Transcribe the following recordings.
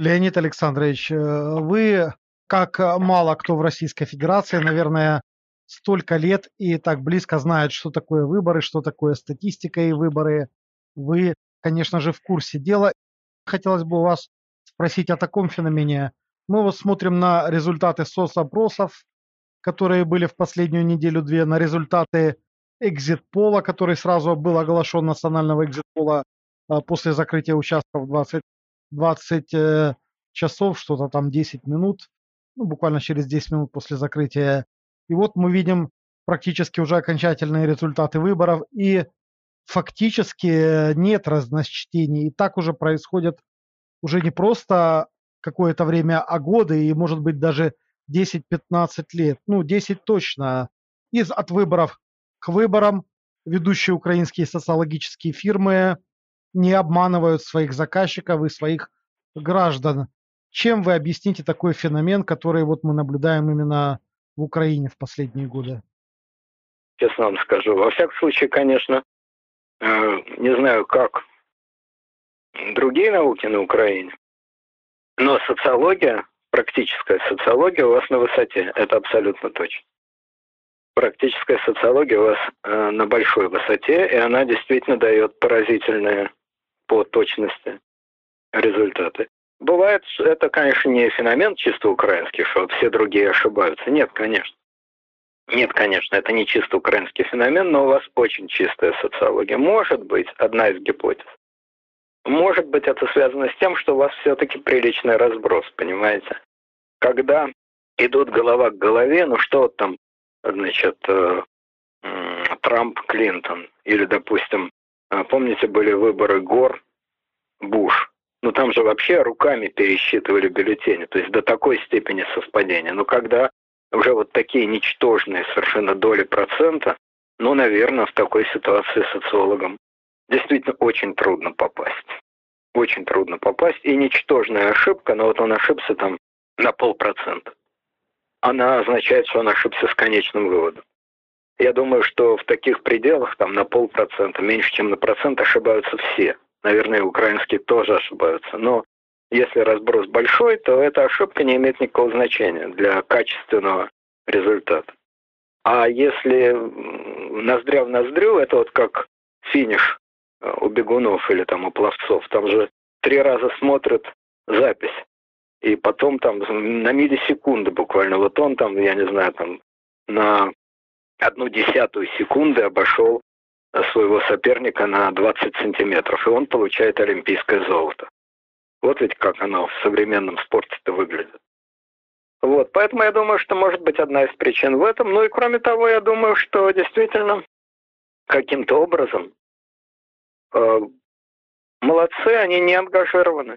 Леонид Александрович, э, вы, как мало кто в Российской Федерации, наверное, столько лет и так близко знает, что такое выборы, что такое статистика и выборы. Вы, конечно же, в курсе дела. Хотелось бы у вас спросить о таком феномене. Мы вот смотрим на результаты соцопросов, которые были в последнюю неделю-две, на результаты экзит-пола, который сразу был оглашен национального экзит-пола а, после закрытия участков 20, 20 э, часов, что-то там 10 минут, ну, буквально через 10 минут после закрытия. И вот мы видим практически уже окончательные результаты выборов, и фактически нет разночтений. И так уже происходит уже не просто какое-то время, а годы, и может быть даже 10-15 лет. Ну, 10 точно. Из от выборов к выборам ведущие украинские социологические фирмы не обманывают своих заказчиков и своих граждан. Чем вы объясните такой феномен, который вот мы наблюдаем именно в Украине в последние годы? Честно вам скажу. Во всяком случае, конечно, э, не знаю, как другие науки на Украине, но социология, практическая социология у вас на высоте. Это абсолютно точно практическая социология у вас э, на большой высоте, и она действительно дает поразительные по точности результаты. Бывает, это, конечно, не феномен чисто украинский, что все другие ошибаются. Нет, конечно. Нет, конечно, это не чисто украинский феномен, но у вас очень чистая социология. Может быть, одна из гипотез. Может быть, это связано с тем, что у вас все-таки приличный разброс, понимаете? Когда идут голова к голове, ну что там, значит, э, Трамп-Клинтон. Или, допустим, помните, были выборы Гор, Буш. Ну, там же вообще руками пересчитывали бюллетени, то есть до такой степени совпадения. Но когда уже вот такие ничтожные совершенно доли процента, ну, наверное, в такой ситуации социологам действительно очень трудно попасть. Очень трудно попасть. И ничтожная ошибка, но вот он ошибся там на полпроцента она означает, что он ошибся с конечным выводом. Я думаю, что в таких пределах, там на полпроцента, меньше, чем на процент, ошибаются все. Наверное, украинские тоже ошибаются. Но если разброс большой, то эта ошибка не имеет никакого значения для качественного результата. А если ноздря в ноздрю, это вот как финиш э, у бегунов или там у пловцов. Там же три раза смотрят запись и потом там на миллисекунды буквально, вот он там, я не знаю, там на одну десятую секунды обошел своего соперника на 20 сантиметров, и он получает олимпийское золото. Вот ведь как оно в современном спорте-то выглядит. Вот, поэтому я думаю, что может быть одна из причин в этом. Ну и кроме того, я думаю, что действительно каким-то образом э, молодцы, они не ангажированы.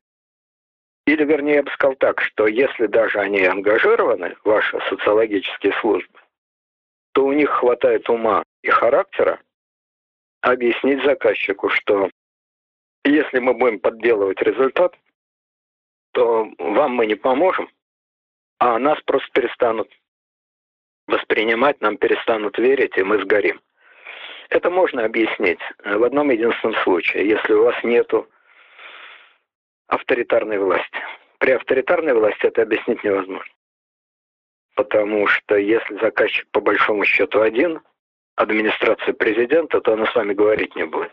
Или, вернее, я бы сказал так, что если даже они ангажированы, ваши социологические службы, то у них хватает ума и характера объяснить заказчику, что если мы будем подделывать результат, то вам мы не поможем, а нас просто перестанут воспринимать, нам перестанут верить, и мы сгорим. Это можно объяснить в одном единственном случае, если у вас нету авторитарной власти. При авторитарной власти это объяснить невозможно. Потому что если заказчик по большому счету один, администрация президента, то она с вами говорить не будет.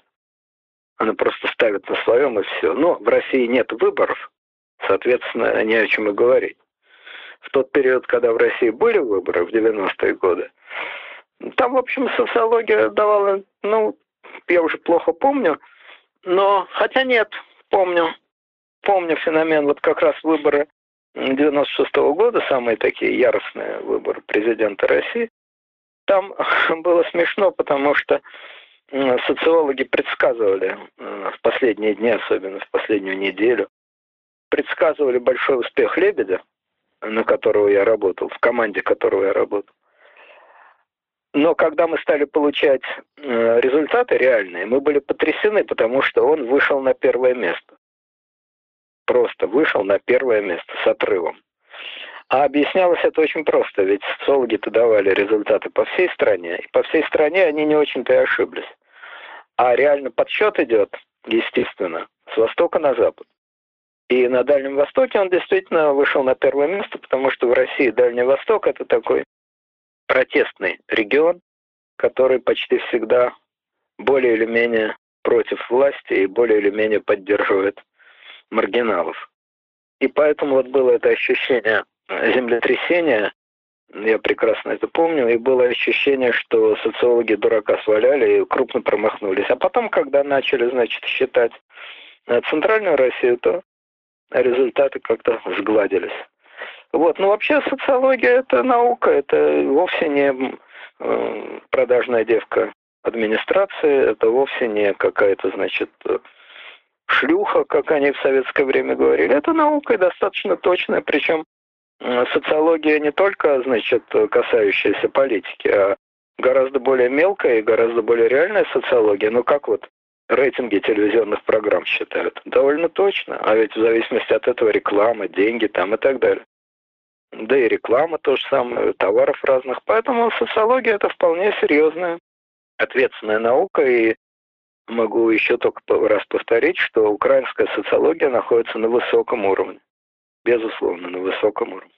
Она просто ставит на своем и все. Но в России нет выборов, соответственно, не о чем и говорить. В тот период, когда в России были выборы, в 90-е годы, там, в общем, социология давала, ну, я уже плохо помню, но, хотя нет, помню, помню феномен вот как раз выборы 96 -го года, самые такие яростные выборы президента России. Там было смешно, потому что социологи предсказывали в последние дни, особенно в последнюю неделю, предсказывали большой успех Лебедя, на которого я работал, в команде которого я работал. Но когда мы стали получать результаты реальные, мы были потрясены, потому что он вышел на первое место просто вышел на первое место с отрывом. А объяснялось это очень просто, ведь социологи-то давали результаты по всей стране, и по всей стране они не очень-то и ошиблись. А реально подсчет идет, естественно, с востока на запад. И на Дальнем Востоке он действительно вышел на первое место, потому что в России Дальний Восток это такой протестный регион, который почти всегда более или менее против власти и более или менее поддерживает маргиналов. И поэтому вот было это ощущение землетрясения, я прекрасно это помню, и было ощущение, что социологи дурака сваляли и крупно промахнулись. А потом, когда начали, значит, считать центральную Россию, то результаты как-то сгладились. Вот, ну вообще социология это наука, это вовсе не продажная девка администрации, это вовсе не какая-то, значит, шлюха, как они в советское время говорили. Это наука и достаточно точная, причем социология не только, значит, касающаяся политики, а гораздо более мелкая и гораздо более реальная социология. Ну как вот рейтинги телевизионных программ считают. Довольно точно. А ведь в зависимости от этого реклама, деньги там и так далее. Да и реклама то же самое, товаров разных. Поэтому социология это вполне серьезная, ответственная наука. И могу еще только раз повторить, что украинская социология находится на высоком уровне. Безусловно, на высоком уровне.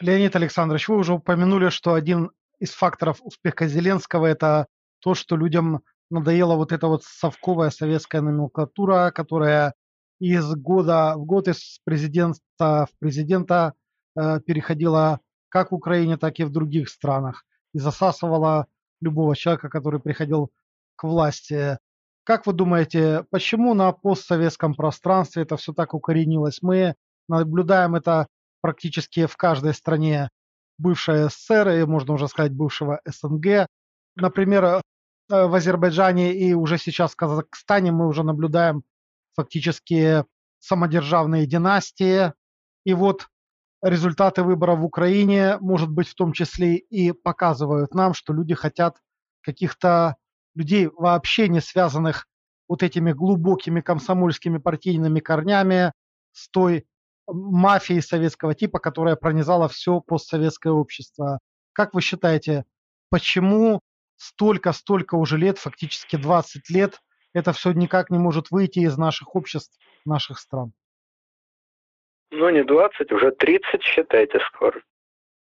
Леонид Александрович, вы уже упомянули, что один из факторов успеха Зеленского – это то, что людям надоела вот эта вот совковая советская номенклатура, которая из года в год из президента в президента э, переходила как в Украине, так и в других странах и засасывала любого человека, который приходил к власти. Как вы думаете, почему на постсоветском пространстве это все так укоренилось? Мы наблюдаем это практически в каждой стране бывшей СССР и, можно уже сказать, бывшего СНГ. Например, Э, в Азербайджане и уже сейчас в Казахстане мы уже наблюдаем фактически самодержавные династии. И вот результаты выборов в Украине, может быть, в том числе и показывают нам, что люди хотят каких-то людей, вообще не связанных вот этими глубокими комсомольскими партийными корнями с той мафией советского типа, которая пронизала все постсоветское общество. Как вы считаете, почему столько-столько уже лет, фактически 20 лет, это все никак не может выйти из наших обществ, наших стран. Ну, не 20, уже 30, считайте, скоро.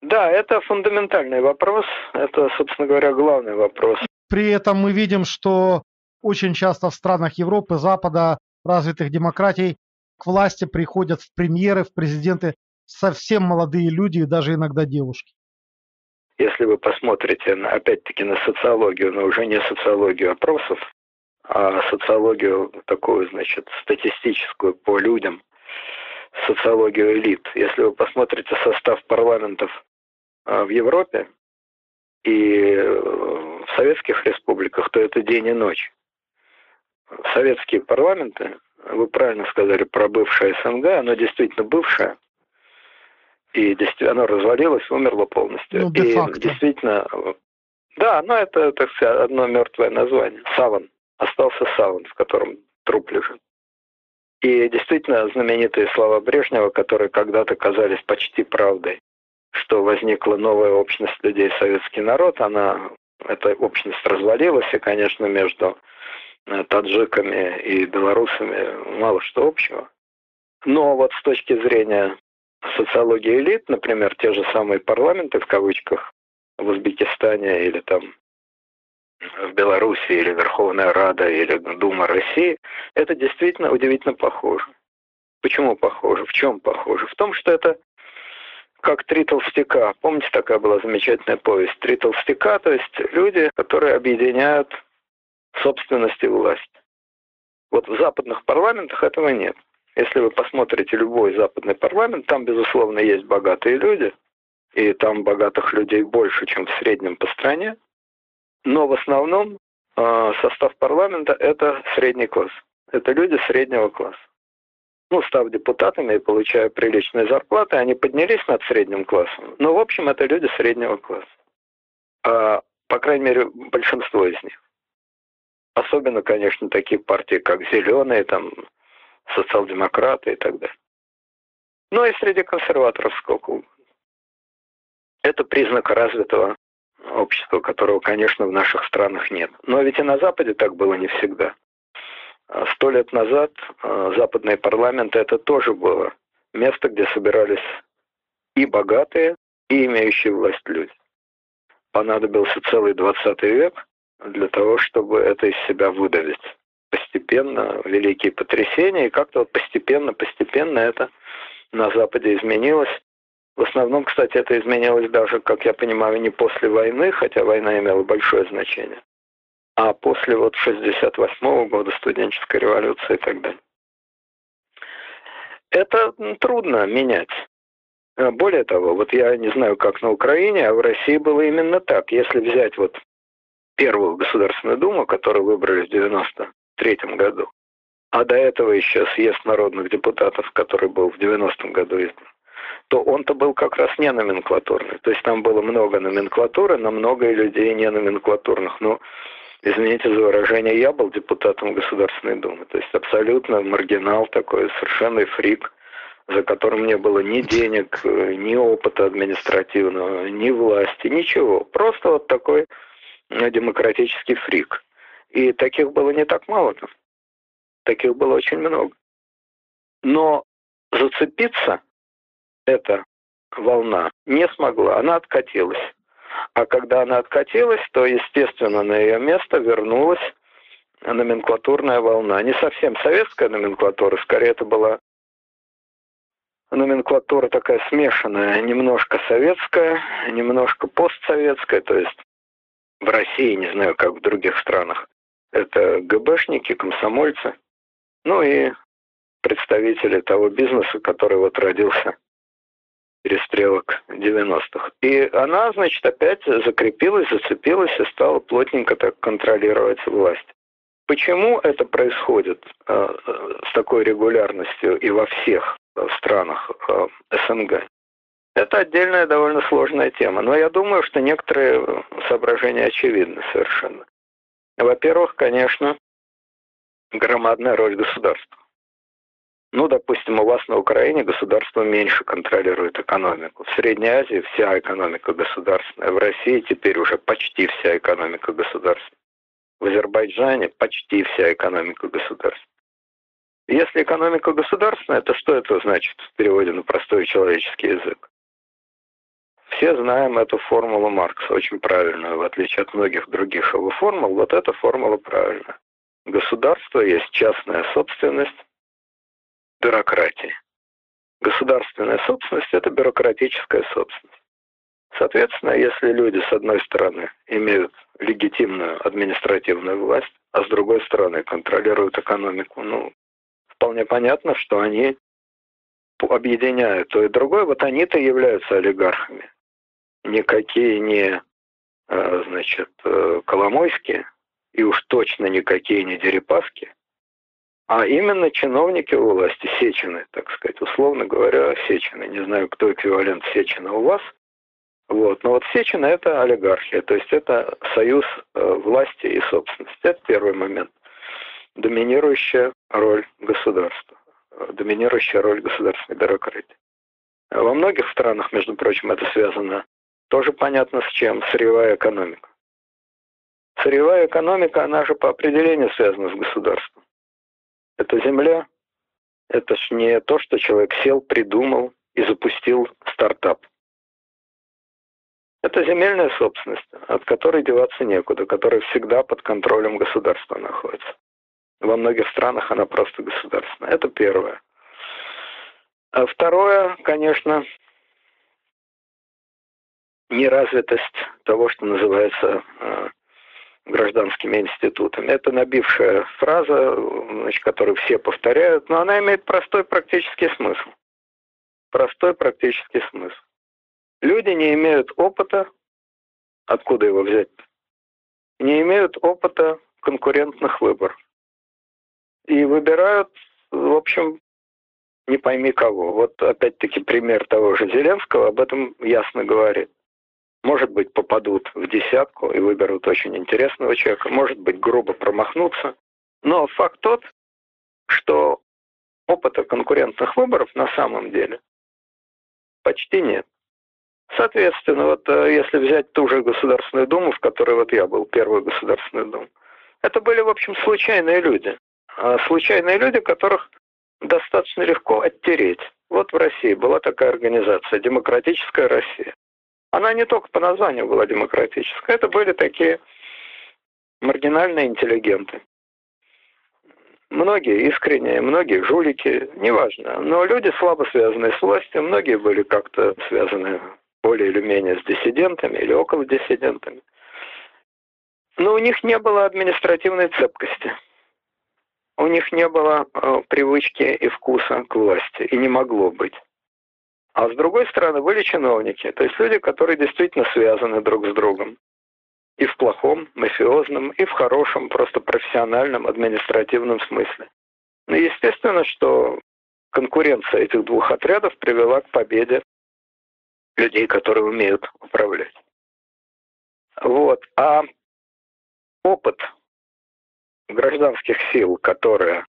Да, это фундаментальный вопрос, это, собственно говоря, главный вопрос. При этом мы видим, что очень часто в странах Европы, Запада, развитых демократий к власти приходят в премьеры, в президенты совсем молодые люди и даже иногда девушки если вы посмотрите, опять-таки, на социологию, но уже не социологию опросов, а социологию такую, значит, статистическую по людям, социологию элит. Если вы посмотрите состав парламентов а, в Европе и э, в советских республиках, то это день и ночь. Советские парламенты, вы правильно сказали про бывшее СНГ, оно действительно бывшее, и оно развалилось, умерло полностью. Ну, и действительно, да, но это, так сказать, одно мертвое название. Саван. Остался саван, в котором труп лежит. И действительно знаменитые слова Брежнева, которые когда-то казались почти правдой, что возникла новая общность людей, советский народ, она, эта общность развалилась, и, конечно, между э, таджиками и белорусами мало что общего. Но вот с точки зрения социология элит, например, те же самые парламенты в кавычках в Узбекистане или там в Беларуси или Верховная Рада или Дума России, это действительно удивительно похоже. Почему похоже? В чем похоже? В том, что это как три толстяка. Помните, такая была замечательная повесть? Три толстяка, то есть люди, которые объединяют собственность и власть. Вот в западных парламентах этого нет. Если вы посмотрите любой западный парламент, там, безусловно, есть богатые люди, и там богатых людей больше, чем в среднем по стране, но в основном э, состав парламента – это средний класс. Это люди среднего класса. Ну, став депутатами и получая приличные зарплаты, они поднялись над средним классом. Но, в общем, это люди среднего класса. А, по крайней мере, большинство из них. Особенно, конечно, такие партии, как «Зеленые», там, социал-демократы и так далее. Ну и среди консерваторов сколько угодно. Это признак развитого общества, которого, конечно, в наших странах нет. Но ведь и на Западе так было не всегда. Сто лет назад западные парламенты это тоже было место, где собирались и богатые, и имеющие власть люди. Понадобился целый 20 век для того, чтобы это из себя выдавить. Постепенно великие потрясения, и как-то вот постепенно-постепенно это на Западе изменилось. В основном, кстати, это изменилось даже, как я понимаю, не после войны, хотя война имела большое значение, а после вот 68 -го года студенческой революции и так далее. Это трудно менять. Э, более того, вот я не знаю, как на Украине, а в России было именно так. Если взять вот первую Государственную Думу, которую выбрали в 93 году, а до этого еще съезд народных депутатов, который был в 90-м году избран, то он-то был как раз не номенклатурный. То есть там было много номенклатуры, но много и людей не номенклатурных. Ну, извините за выражение, я был депутатом Государственной Думы. То есть абсолютно маргинал такой, совершенно фрик, за которым не было ни денег, ни опыта административного, ни власти, ничего. Просто вот такой ну, демократический фрик. И таких было не так мало. -то. Таких было очень много. Но зацепиться эта волна не смогла, она откатилась. А когда она откатилась, то, естественно, на ее место вернулась номенклатурная волна. Не совсем советская номенклатура, скорее это была номенклатура такая смешанная, немножко советская, немножко постсоветская, то есть в России, не знаю, как в других странах, это ГБшники, комсомольцы, ну и представители того бизнеса, который вот родился перестрелок 90-х. И она, значит, опять закрепилась, зацепилась и стала плотненько так контролировать власть. Почему это происходит э, с такой регулярностью и во всех э, странах э, СНГ? Это отдельная довольно сложная тема, но я думаю, что некоторые соображения очевидны совершенно. Во-первых, конечно, громадная роль государства. Ну, допустим, у вас на Украине государство меньше контролирует экономику. В Средней Азии вся экономика государственная. В России теперь уже почти вся экономика государственная. В Азербайджане почти вся экономика государственная. Если экономика государственная, то что это значит в переводе на простой человеческий язык? Все знаем эту формулу Маркса, очень правильную, в отличие от многих других его формул. Вот эта формула правильная. Государство есть частная собственность бюрократии. Государственная собственность – это бюрократическая собственность. Соответственно, если люди, с одной стороны, имеют легитимную административную власть, а с другой стороны контролируют экономику, ну, вполне понятно, что они объединяют то и другое. Вот они-то являются олигархами. Никакие не, э, значит, э, Коломойские, и уж точно никакие не Дерипаски, а именно чиновники у власти, Сечины, так сказать, условно говоря, Сечины. Не знаю, кто эквивалент Сечина у вас. Вот. Но вот Сечина – это олигархия, то есть это союз э, власти и собственности. Это первый момент. Доминирующая роль государства, доминирующая роль государственной бюрократии. Во многих странах, между прочим, это связано тоже понятно с чем, сырьевая экономика. Сырьевая экономика, она же по определению связана с государством. Это земля, это ж не то, что человек сел, придумал и запустил стартап. Это земельная собственность, от которой деваться некуда, которая всегда под контролем государства находится. Во многих странах она просто государственная. Это первое. А второе, конечно, неразвитость того, что называется э, гражданскими институтами. Это набившая фраза, значит, которую все повторяют, но она имеет простой практический смысл. Простой практический смысл. Люди не имеют опыта, откуда его взять? Не имеют опыта конкурентных выборов. И выбирают, в общем, не пойми кого. Вот опять-таки пример того же Зеленского об этом ясно говорит. Может быть, попадут в десятку и выберут очень интересного человека, может быть, грубо промахнуться. Но факт тот, что опыта конкурентных выборов на самом деле почти нет. Соответственно, вот э, если взять ту же Государственную Думу, в которой вот я был, первую Государственную Думу, это были, в общем, случайные люди. а случайные люди, которых достаточно легко оттереть. Вот в России была такая организация «Демократическая Россия». Она не только по названию была демократическая, это были такие маргинальные интеллигенты. Многие искренние, многие жулики, неважно. Но люди слабо связанные с властью, многие были как-то связаны более или менее с диссидентами или около диссидентами. Но у них не было административной цепкости. У них не было э, привычки и вкуса к власти, и не могло быть. А с другой стороны были чиновники, то есть люди, которые действительно связаны друг с другом. И в плохом, мафиозном, и в хорошем, просто профессиональном, административном смысле. Ну, естественно, что конкуренция этих двух отрядов привела к победе людей, которые умеют управлять. Вот. А опыт гражданских сил, которые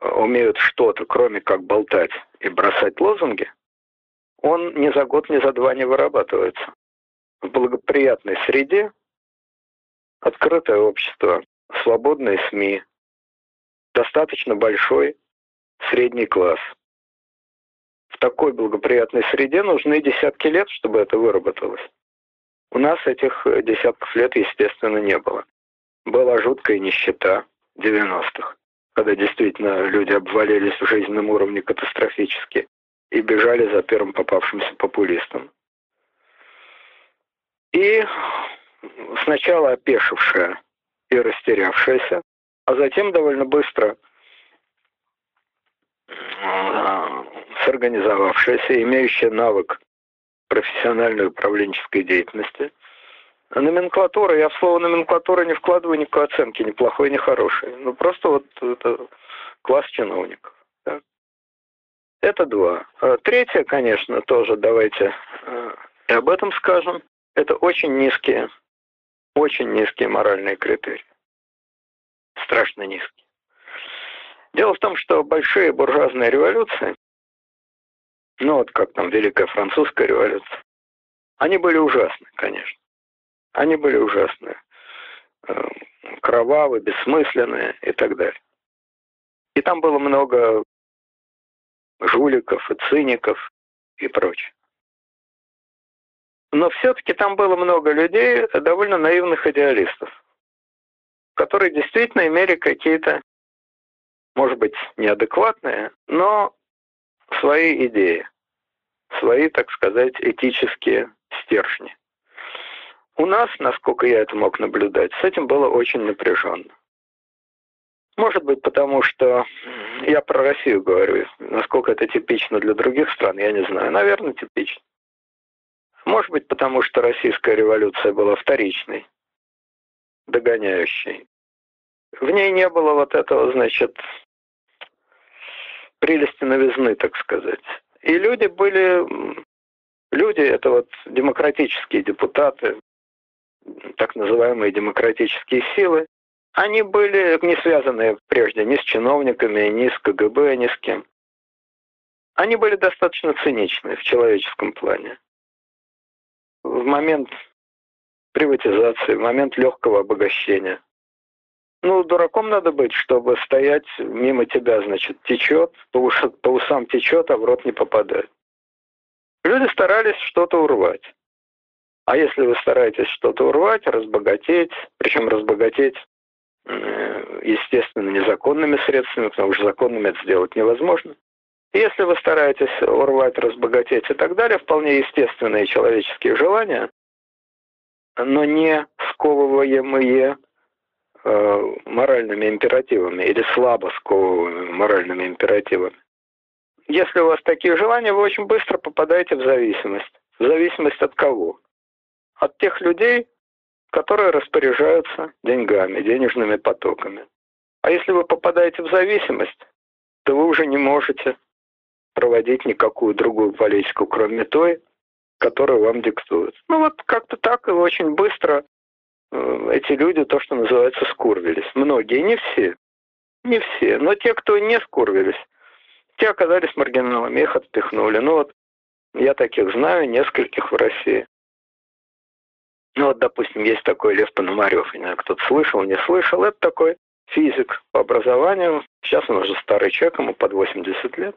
умеют что-то, кроме как болтать и бросать лозунги, он ни за год, ни за два не вырабатывается. В благоприятной среде открытое общество, свободные СМИ, достаточно большой средний класс. В такой благоприятной среде нужны десятки лет, чтобы это выработалось. У нас этих десятков лет, естественно, не было. Была жуткая нищета 90-х, когда действительно люди обвалились в жизненном уровне катастрофически и бежали за первым попавшимся популистом. И сначала опешившая и растерявшаяся, а затем довольно быстро э, сорганизовавшаяся, имеющая навык профессиональной управленческой деятельности. Номенклатура, я в слово номенклатура не вкладываю никакой оценки, ни плохой, ни хорошей. Ну, просто вот это класс чиновников. Это два. А третье, конечно, тоже давайте э, и об этом скажем. Это очень низкие, очень низкие моральные критерии. Страшно низкие. Дело в том, что большие буржуазные революции, ну вот как там Великая Французская революция, они были ужасны, конечно. Они были ужасные. Э, кровавые, бессмысленные и так далее. И там было много жуликов и циников и прочее. Но все-таки там было много людей, довольно наивных идеалистов, которые действительно имели какие-то, может быть, неадекватные, но свои идеи, свои, так сказать, этические стержни. У нас, насколько я это мог наблюдать, с этим было очень напряженно. Может быть, потому что я про Россию говорю. Насколько это типично для других стран, я не знаю. Наверное, типично. Может быть, потому что российская революция была вторичной, догоняющей. В ней не было вот этого, значит, прелести новизны, так сказать. И люди были... Люди — это вот демократические депутаты, так называемые демократические силы, они были не связаны прежде ни с чиновниками, ни с КГБ, ни с кем. Они были достаточно циничны в человеческом плане. В момент приватизации, в момент легкого обогащения. Ну, дураком надо быть, чтобы стоять мимо тебя, значит, течет, по, уш... по усам течет, а в рот не попадает. Люди старались что-то урвать. А если вы стараетесь что-то урвать, разбогатеть, причем разбогатеть естественно, незаконными средствами, потому что законными это сделать невозможно. Если вы стараетесь урвать, разбогатеть и так далее, вполне естественные человеческие желания, но не сковываемые э, моральными императивами или слабо сковываемыми моральными императивами. Если у вас такие желания, вы очень быстро попадаете в зависимость. В зависимость от кого? От тех людей, которые распоряжаются деньгами, денежными потоками. А если вы попадаете в зависимость, то вы уже не можете проводить никакую другую политику, кроме той, которую вам диктуют. Ну вот как-то так и очень быстро э, эти люди, то, что называется, скурвились. Многие, не все. Не все. Но те, кто не скурвились, те оказались маргиналами, их отпихнули. Ну вот я таких знаю, нескольких в России. Ну вот, допустим, есть такой Лев Пономарев, не знаю, кто-то слышал, не слышал, это такой физик по образованию. Сейчас он уже старый человек, ему под 80 лет.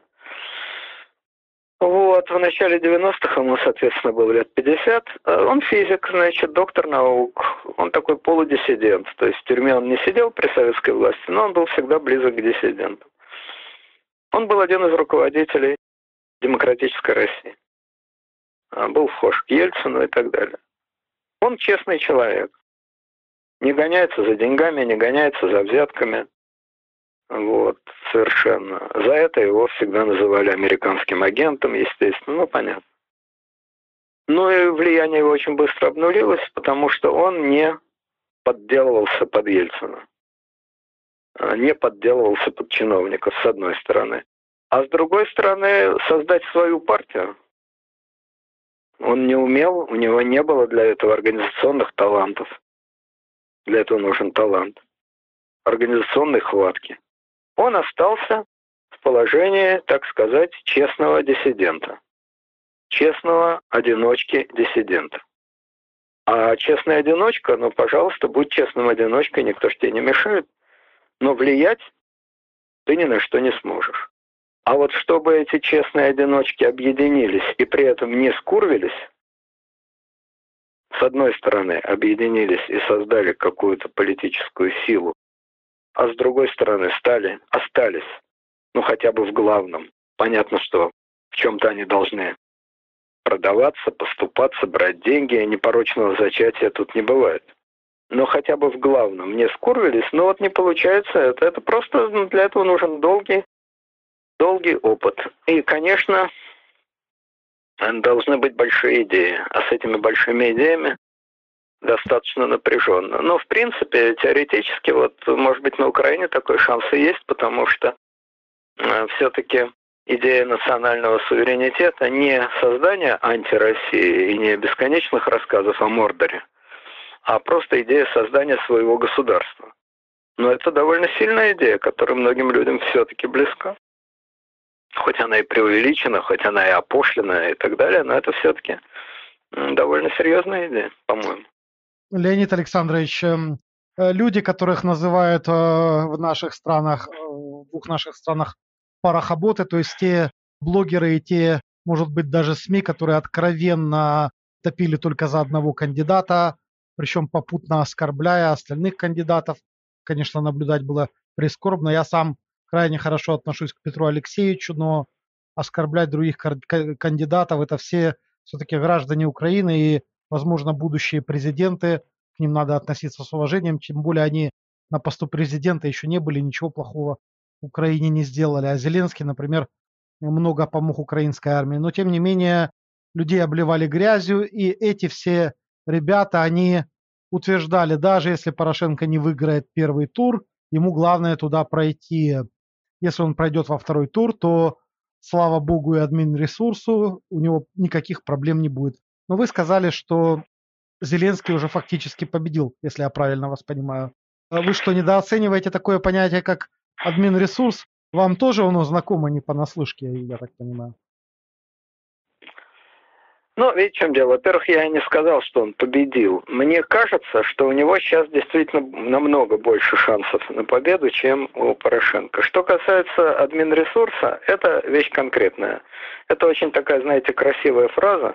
Вот, в начале 90-х ему, соответственно, было лет 50. Э, он физик, значит, доктор наук. Он такой полудиссидент. То есть в тюрьме он не сидел при советской власти, но он был всегда близок к диссидентам. Он был один из руководителей демократической России. А, был вхож к Ельцину и так далее. Он честный человек. Не гоняется за деньгами, не гоняется за взятками. Вот, совершенно. За это его всегда называли американским агентом, естественно, ну, понятно. Ну и влияние его очень быстро обнулилось, потому что он не подделывался под Ельцина. А, не подделывался под чиновников, с одной стороны. А с другой стороны, создать свою партию. Он не умел, у него не было для этого организационных талантов. Для этого нужен талант. Организационной хватки он остался в положении, так сказать, честного диссидента. Честного одиночки-диссидента. А честный одиночка, ну, пожалуйста, будь честным одиночкой, никто ж тебе не мешает. Но влиять ты ни на что не сможешь. А вот чтобы эти честные одиночки объединились и при этом не скурвились, с одной стороны, объединились и создали какую-то политическую силу, а с другой стороны стали, остались, ну хотя бы в главном. Понятно, что в чем-то они должны продаваться, поступаться, брать деньги, непорочного зачатия тут не бывает. Но хотя бы в главном не скурвились, но вот не получается это. Это просто ну, для этого нужен долгий, долгий опыт. И, конечно, должны быть большие идеи. А с этими большими идеями достаточно напряженно. Но, в принципе, теоретически, вот, может быть, на Украине такой шанс и есть, потому что э, все-таки идея национального суверенитета не создание антироссии и не бесконечных рассказов о Мордоре, а просто идея создания своего государства. Но это довольно сильная идея, которая многим людям все-таки близка. Хоть она и преувеличена, хоть она и опошлена и так далее, но это все-таки довольно серьезная идея, по-моему. Леонид Александрович, эм, э, люди, которых называют э, в наших странах, э, в двух наших странах парохоботы, то есть те блогеры и те, может быть, даже СМИ, которые откровенно топили только за одного кандидата, причем попутно оскорбляя остальных кандидатов. Конечно, наблюдать было прискорбно. Я сам крайне хорошо отношусь к Петру Алексеевичу, но оскорблять других кандидатов – это все все-таки граждане Украины, и возможно, будущие президенты, к ним надо относиться с уважением, тем более они на посту президента еще не были, ничего плохого Украине не сделали. А Зеленский, например, много помог украинской армии. Но, тем не менее, людей обливали грязью, и эти все ребята, они утверждали, даже если Порошенко не выиграет первый тур, ему главное туда пройти. Если он пройдет во второй тур, то, слава богу и админ ресурсу, у него никаких проблем не будет. Но вы сказали, что Зеленский уже фактически победил, если я правильно вас понимаю. А вы что, недооцениваете такое понятие, как админ-ресурс? Вам тоже оно знакомо не понаслышке, я так понимаю. Ну, видите, в чем дело? Во-первых, я не сказал, что он победил. Мне кажется, что у него сейчас действительно намного больше шансов на победу, чем у Порошенко. Что касается админ-ресурса, это вещь конкретная. Это очень такая, знаете, красивая фраза,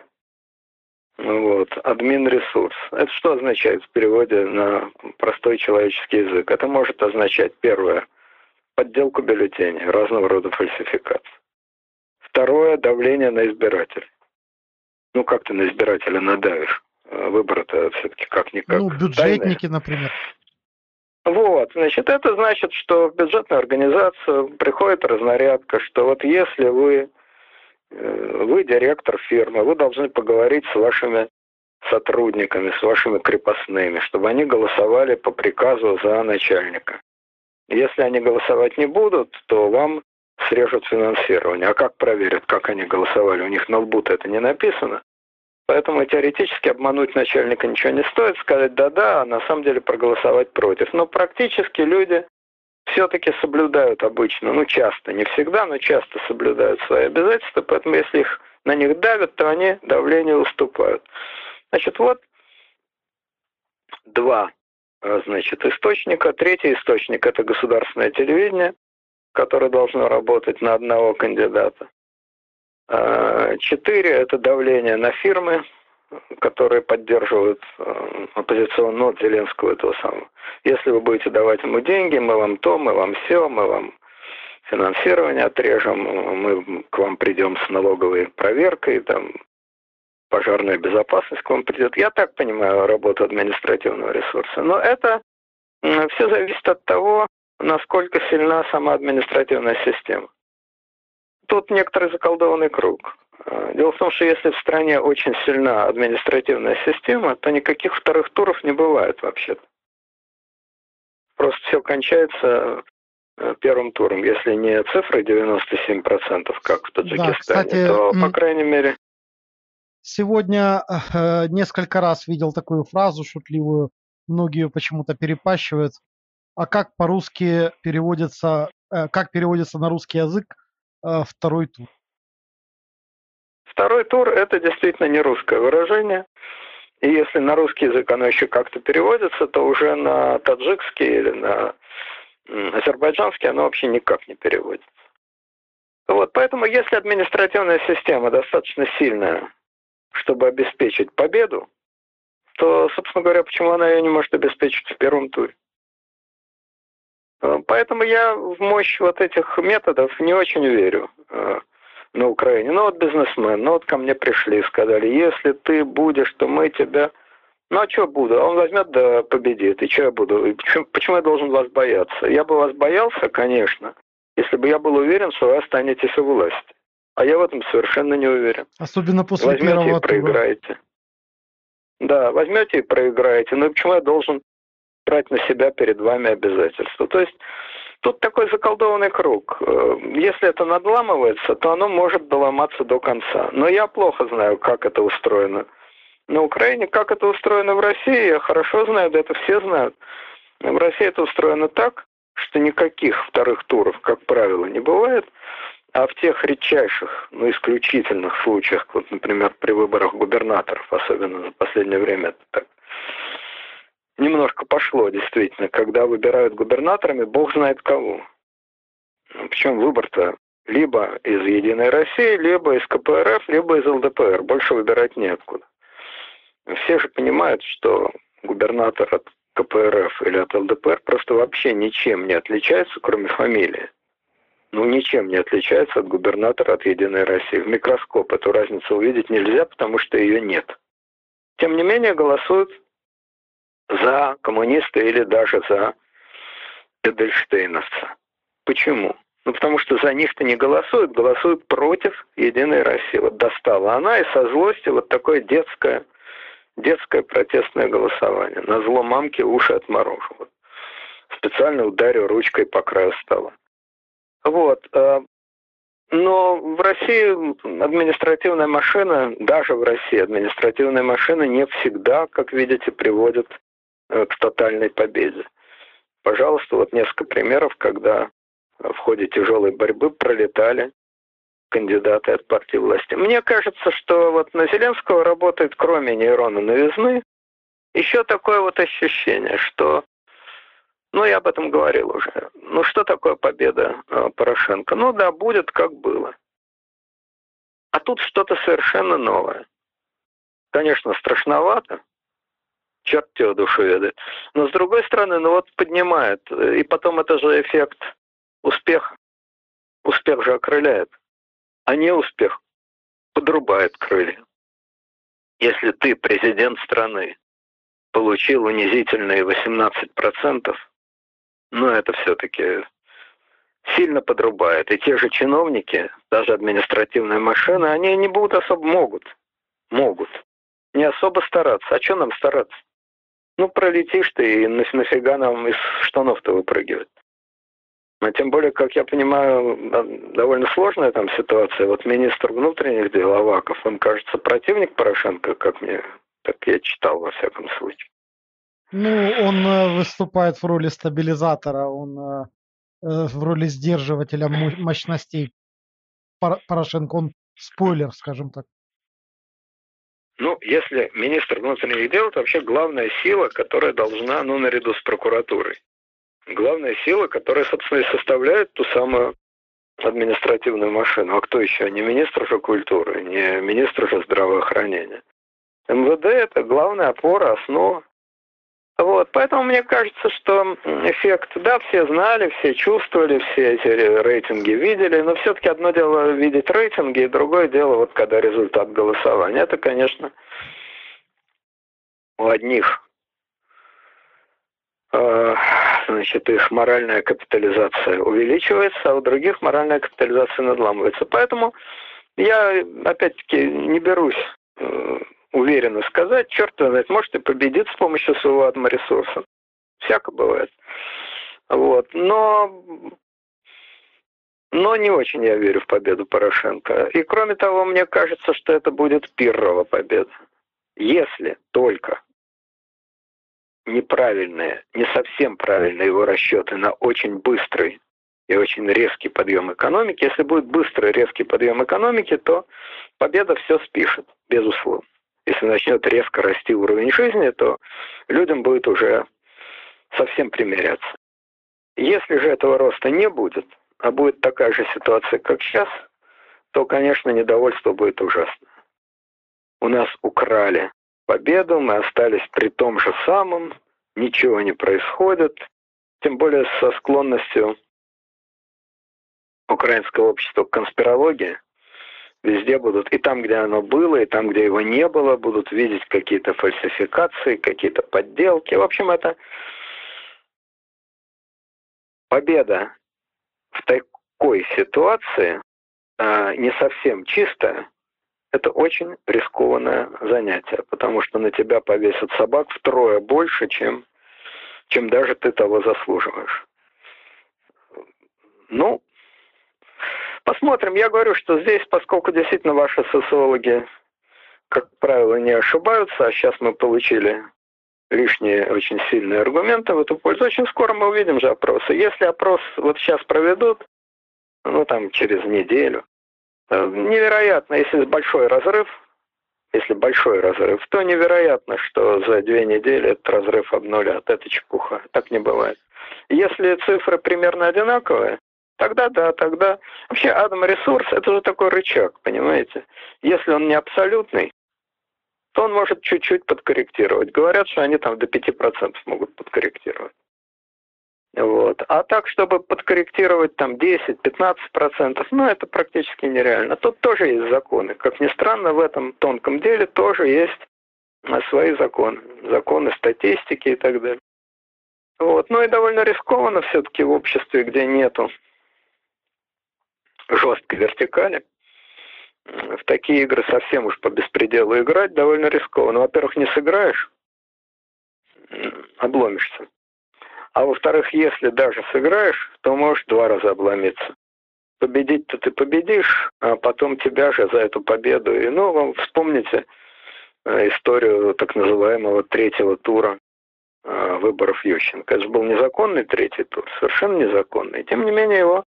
вот, админ ресурс. Это что означает в переводе на простой человеческий язык? Это может означать, первое, подделку бюллетеней, разного рода фальсификации. Второе, давление на избирателя. Ну, как ты на избирателя надавишь? А выбор-то все-таки как-никак. Ну, бюджетники, тайный. например. Вот, значит, это значит, что в бюджетную организацию приходит разнарядка, что вот если вы Э, вы директор фирмы, вы должны поговорить с вашими сотрудниками, с вашими крепостными, чтобы они голосовали по приказу за начальника. Если они голосовать не будут, то вам срежут финансирование. А как проверят, как они голосовали? У них на лбу это не написано. Поэтому теоретически обмануть начальника ничего не стоит, сказать да-да, а на самом деле проголосовать против. Но практически люди все-таки соблюдают обычно, ну часто, не всегда, но часто соблюдают свои обязательства, поэтому если их на них давят, то они давление уступают. Значит, вот два э, значит, источника. Третий источник – это государственное телевидение, которое должно работать на одного кандидата. Э, четыре – это давление на фирмы, которые поддерживают э, оппозиционного ну, Зеленского этого самого. Если вы будете давать ему деньги, мы вам то, мы вам все, мы вам финансирование отрежем, мы к вам придем с налоговой проверкой, там, пожарная безопасность к вам придет. Я так понимаю работу административного ресурса. Но это все зависит от того, насколько сильна сама административная система. Тут некоторый заколдованный круг. А, дело в том, что если в стране очень сильна административная система, то никаких вторых туров не бывает вообще-то. Просто все кончается э, первым туром. Если не цифры 97%, как в Таджикистане, да, кстати, то, по крайней мере... Сегодня э, несколько раз видел такую фразу шутливую, многие почему-то перепащивают. А как по-русски переводится, э, как переводится на русский язык э, второй тур? Второй тур – это действительно не русское выражение. И если на русский язык оно еще как-то переводится, то уже на таджикский или на азербайджанский оно вообще никак не переводится. Вот, поэтому если административная система достаточно сильная, чтобы обеспечить победу, то, собственно говоря, почему она ее не может обеспечить в первом туре? Поэтому я в мощь вот этих методов не очень верю на Украине. Ну вот бизнесмен, ну вот ко мне пришли, сказали, если ты будешь, то мы тебя... Ну а что буду? Он возьмет да победит. И что я буду? И почему, почему я должен вас бояться? Я бы вас боялся, конечно, если бы я был уверен, что вы останетесь у власти. А я в этом совершенно не уверен. Особенно после возьмете первого и проиграете. Да, возьмете и проиграете. Ну почему я должен брать на себя перед вами обязательства? То есть Тут такой заколдованный круг. Э, если это надламывается, то оно может доломаться до конца. Но я плохо знаю, как это устроено. На Украине, как это устроено в России, я хорошо знаю, да это все знают. В России это устроено так, что никаких вторых туров, как правило, не бывает. А в тех редчайших, ну, исключительных случаях, вот, например, при выборах губернаторов, особенно за последнее время это так немножко пошло, действительно, когда выбирают губернаторами, бог знает кого. Ну, Причем выбор-то либо из «Единой России», либо из КПРФ, либо из ЛДПР. Больше выбирать неоткуда. Все же понимают, что губернатор от КПРФ или от ЛДПР просто вообще ничем не отличается, кроме фамилии. Ну, ничем не отличается от губернатора от «Единой России». В микроскоп эту разницу увидеть нельзя, потому что ее нет. Тем не менее, голосуют за коммуниста или даже за Эдельштейновца. Почему? Ну, потому что за них-то не голосуют, голосуют против Единой России. Вот достала она и со злости вот такое детское, детское протестное голосование. На зло мамки уши отморожу. Вот. Специально ударю ручкой по краю стола. Вот. Э, но в России административная машина, даже в России административная машина не всегда, как видите, приводит к тотальной победе. Пожалуйста, вот несколько примеров, когда в ходе тяжелой борьбы пролетали кандидаты от партии власти. Мне кажется, что вот на Зеленского работает, кроме нейрона новизны, еще такое вот ощущение, что, ну, я об этом говорил уже, ну, что такое победа э, Порошенко? Ну, да, будет как было. А тут что-то совершенно новое. Конечно, страшновато, черт его душу ведает. Но с другой стороны, ну вот поднимает. И потом это же эффект успеха. Успех же окрыляет. А не успех подрубает крылья. Если ты, президент страны, получил унизительные 18%, ну это все-таки сильно подрубает. И те же чиновники, даже административные машины, они не будут особо могут. Могут. Не особо стараться. А что нам стараться? Ну, пролетишь ты, и нафига нам из штанов-то выпрыгивать? А тем более, как я понимаю, довольно сложная там ситуация. Вот министр внутренних дел Аваков, он, кажется, противник Порошенко, как мне, так я читал во всяком случае. Ну, он э, выступает в роли стабилизатора, он э, э, в роли сдерживателя мощностей Порошенко, он спойлер, скажем так. Ну, если министр внутренних дел, это вообще главная сила, которая должна, ну, наряду с прокуратурой. Главная сила, которая, собственно, и составляет ту самую административную машину. А кто еще? Не министр же культуры, не министр же здравоохранения. МВД – это главная опора, основа. Вот, поэтому мне кажется, что эффект, да, все знали, все чувствовали, все эти рейтинги видели, но все-таки одно дело видеть рейтинги, и другое дело, вот когда результат голосования. Это, конечно, у одних э, значит, их моральная капитализация увеличивается, а у других моральная капитализация надламывается. Поэтому я, опять-таки, не берусь э, уверенно сказать, черт знает, может и победит с помощью своего адморесурса. Всяко бывает. Вот. Но, но не очень я верю в победу Порошенко. И кроме того, мне кажется, что это будет первого победа. Если только неправильные, не совсем правильные его расчеты на очень быстрый и очень резкий подъем экономики. Если будет быстрый резкий подъем экономики, то победа все спишет, безусловно если начнет резко расти уровень жизни, то людям будет уже совсем примиряться. Если же этого роста не будет, а будет такая же ситуация, как сейчас, то, конечно, недовольство будет ужасно. У нас украли победу, мы остались при том же самом, ничего не происходит, тем более со склонностью украинского общества к конспирологии – Везде будут, и там, где оно было, и там, где его не было, будут видеть какие-то фальсификации, какие-то подделки. В общем, это победа в такой ситуации э, не совсем чистая. Это очень рискованное занятие, потому что на тебя повесят собак втрое больше, чем, чем даже ты того заслуживаешь. Ну, Посмотрим. Я говорю, что здесь, поскольку действительно ваши социологи, как правило, не ошибаются, а сейчас мы получили лишние очень сильные аргументы в эту пользу, очень скоро мы увидим же опросы. Если опрос вот сейчас проведут, ну там через неделю, э, невероятно, если большой разрыв, если большой разрыв, то невероятно, что за две недели этот разрыв обнулят. Это чепуха. Так не бывает. Если цифры примерно одинаковые, Тогда да, тогда... Вообще Адам ресурс – это же такой рычаг, понимаете? Если он не абсолютный, то он может чуть-чуть подкорректировать. Говорят, что они там до 5% могут подкорректировать. Вот. А так, чтобы подкорректировать там 10-15%, ну это практически нереально. Тут тоже есть законы. Как ни странно, в этом тонком деле тоже есть свои законы. Законы статистики и так далее. Вот. Ну и довольно рискованно все-таки в обществе, где нету жесткой вертикали. В такие игры совсем уж по беспределу играть довольно рискованно. Во-первых, не сыграешь, обломишься. А во-вторых, если даже сыграешь, то можешь два раза обломиться. Победить-то ты победишь, а потом тебя же за эту победу. И, ну, вам вспомните э, историю так называемого третьего тура э, выборов Ющенко. Это же был незаконный третий тур, совершенно незаконный. Тем не менее, его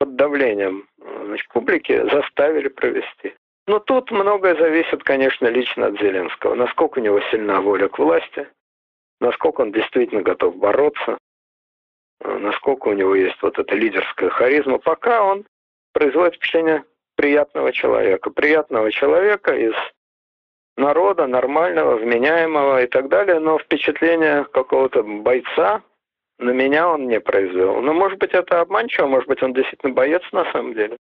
под давлением значит, публики заставили провести. Но тут многое зависит, конечно, лично от Зеленского. Насколько у него сильна воля к власти, насколько он действительно готов бороться, насколько у него есть вот эта лидерская харизма. Пока он производит впечатление приятного человека. Приятного человека из народа, нормального, вменяемого и так далее, но впечатление какого-то бойца, на меня он не произвел. Но, может быть, это обманчиво, может быть, он действительно боец на самом деле.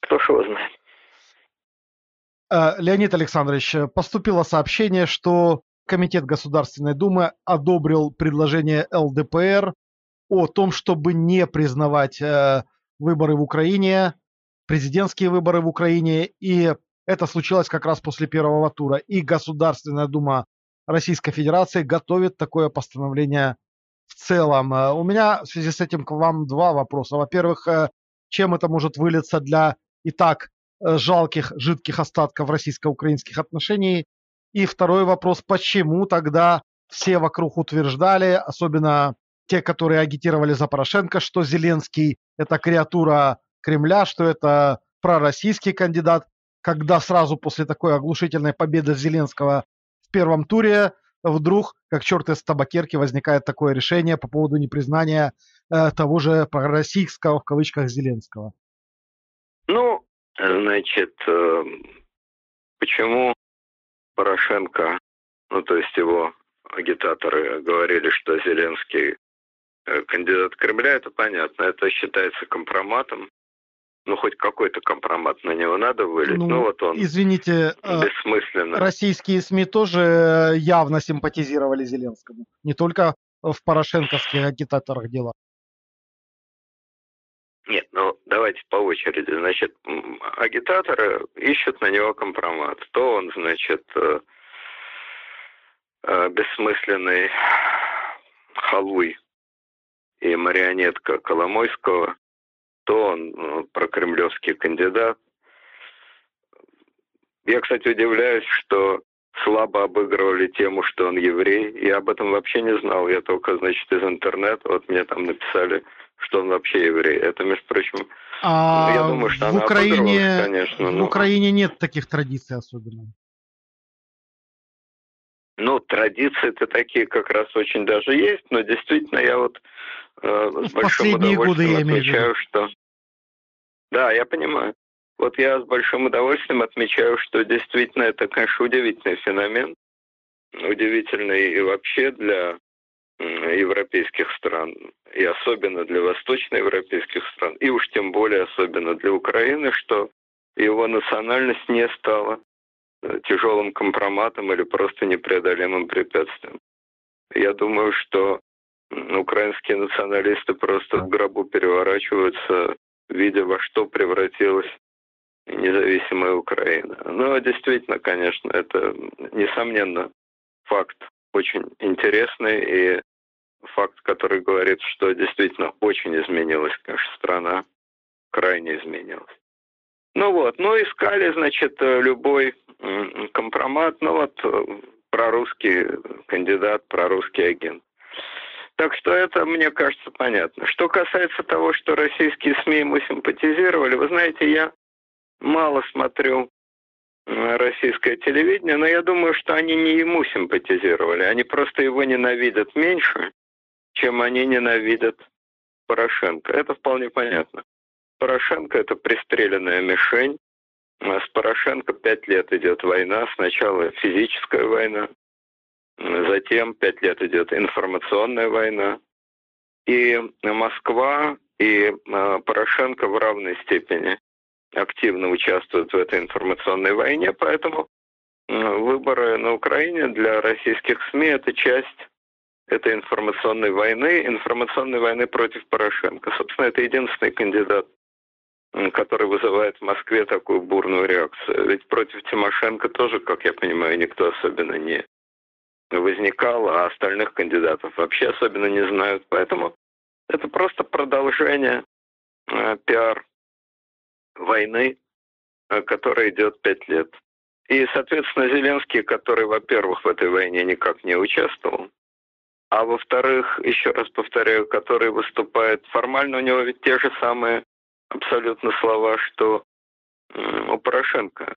Кто ж его знает. Э, Леонид Александрович, поступило сообщение, что Комитет Государственной Думы одобрил предложение ЛДПР о том, чтобы не признавать э, выборы в Украине, президентские выборы в Украине, и это случилось как раз после первого тура. И Государственная Дума Российской Федерации готовит такое постановление в целом. Э, у меня в связи с этим к вам два вопроса. Во-первых, э, чем это может вылиться для и так э, жалких, жидких остатков российско-украинских отношений? И второй вопрос, почему тогда все вокруг утверждали, особенно те, которые агитировали за Порошенко, что Зеленский – это креатура Кремля, что это пророссийский кандидат. когда сразу после такой оглушительной победы Зеленского в первом туре вдруг, как черт из табакерки, возникает такое решение по поводу непризнания э, того же пророссийского, в кавычках, Зеленского? Ну, значит, э, почему Порошенко, ну, то есть его агитаторы говорили, что Зеленский э, кандидат Кремля, это понятно. Это считается компроматом ну, хоть какой-то компромат на него надо вылить. Ну, ну вот он извините, э, бессмысленно. Российские СМИ тоже явно симпатизировали Зеленскому. Не только в порошенковских агитаторах дела. Нет, ну давайте по очереди. Значит, агитаторы ищут на него компромат. То он, значит, э, э, бессмысленный халуй и марионетка Коломойского, то он ну, прокремлевский кандидат. Я, кстати, удивляюсь, что слабо обыгрывали тему, что он еврей. Я об этом вообще не знал. Я только, значит, из интернета, вот мне там написали, что он вообще еврей. Это, между прочим, а я думаю, что в она Украине, конечно. Но... В Украине нет таких традиций особенно. Ну, традиции-то такие как раз очень даже есть, но действительно я вот э, с большим удовольствием годы отмечаю, что... Да, я понимаю. Вот я с большим удовольствием отмечаю, что действительно это, конечно, удивительный феномен. Удивительный и вообще для европейских стран, и особенно для восточноевропейских стран, и уж тем более особенно для Украины, что его национальность не стала тяжелым компроматом или просто непреодолимым препятствием. Я думаю, что украинские националисты просто в гробу переворачиваются, видя во что превратилась независимая Украина. Но действительно, конечно, это, несомненно, факт очень интересный и факт, который говорит, что действительно очень изменилась, конечно, страна, крайне изменилась. Ну вот, ну искали, значит, любой компромат, ну вот э, прорусский кандидат, прорусский агент. Так что это, мне кажется, понятно. Что касается того, что российские СМИ ему симпатизировали, вы знаете, я мало смотрю российское телевидение, но я думаю, что они не ему симпатизировали, они просто его ненавидят меньше, чем они ненавидят Порошенко. Это вполне понятно. Порошенко – это пристреленная мишень, с Порошенко пять лет идет война. Сначала физическая война, затем пять лет идет информационная война. И Москва и а, Порошенко в равной степени активно участвуют в этой информационной войне, поэтому выборы на Украине для российских СМИ – это часть этой информационной войны, информационной войны против Порошенко. Собственно, это единственный кандидат который вызывает в Москве такую бурную реакцию. Ведь против Тимошенко тоже, как я понимаю, никто особенно не возникал, а остальных кандидатов вообще особенно не знают. Поэтому это просто продолжение э, пиар войны, э, которая идет пять лет. И, соответственно, Зеленский, который, во-первых, в этой войне никак не участвовал, а во-вторых, еще раз повторяю, который выступает формально, у него ведь те же самые абсолютно слова, что у Порошенко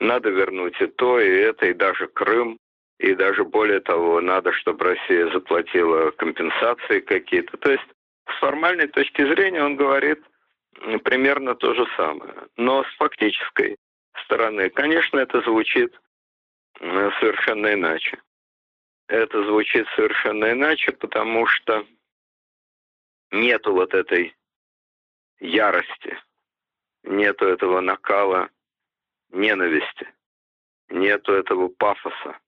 надо вернуть и то, и это, и даже Крым, и даже более того, надо, чтобы Россия заплатила компенсации какие-то. То есть с формальной точки зрения он говорит примерно то же самое. Но с фактической стороны, конечно, это звучит совершенно иначе. Это звучит совершенно иначе, потому что нету вот этой ярости, нету этого накала ненависти, нету этого пафоса.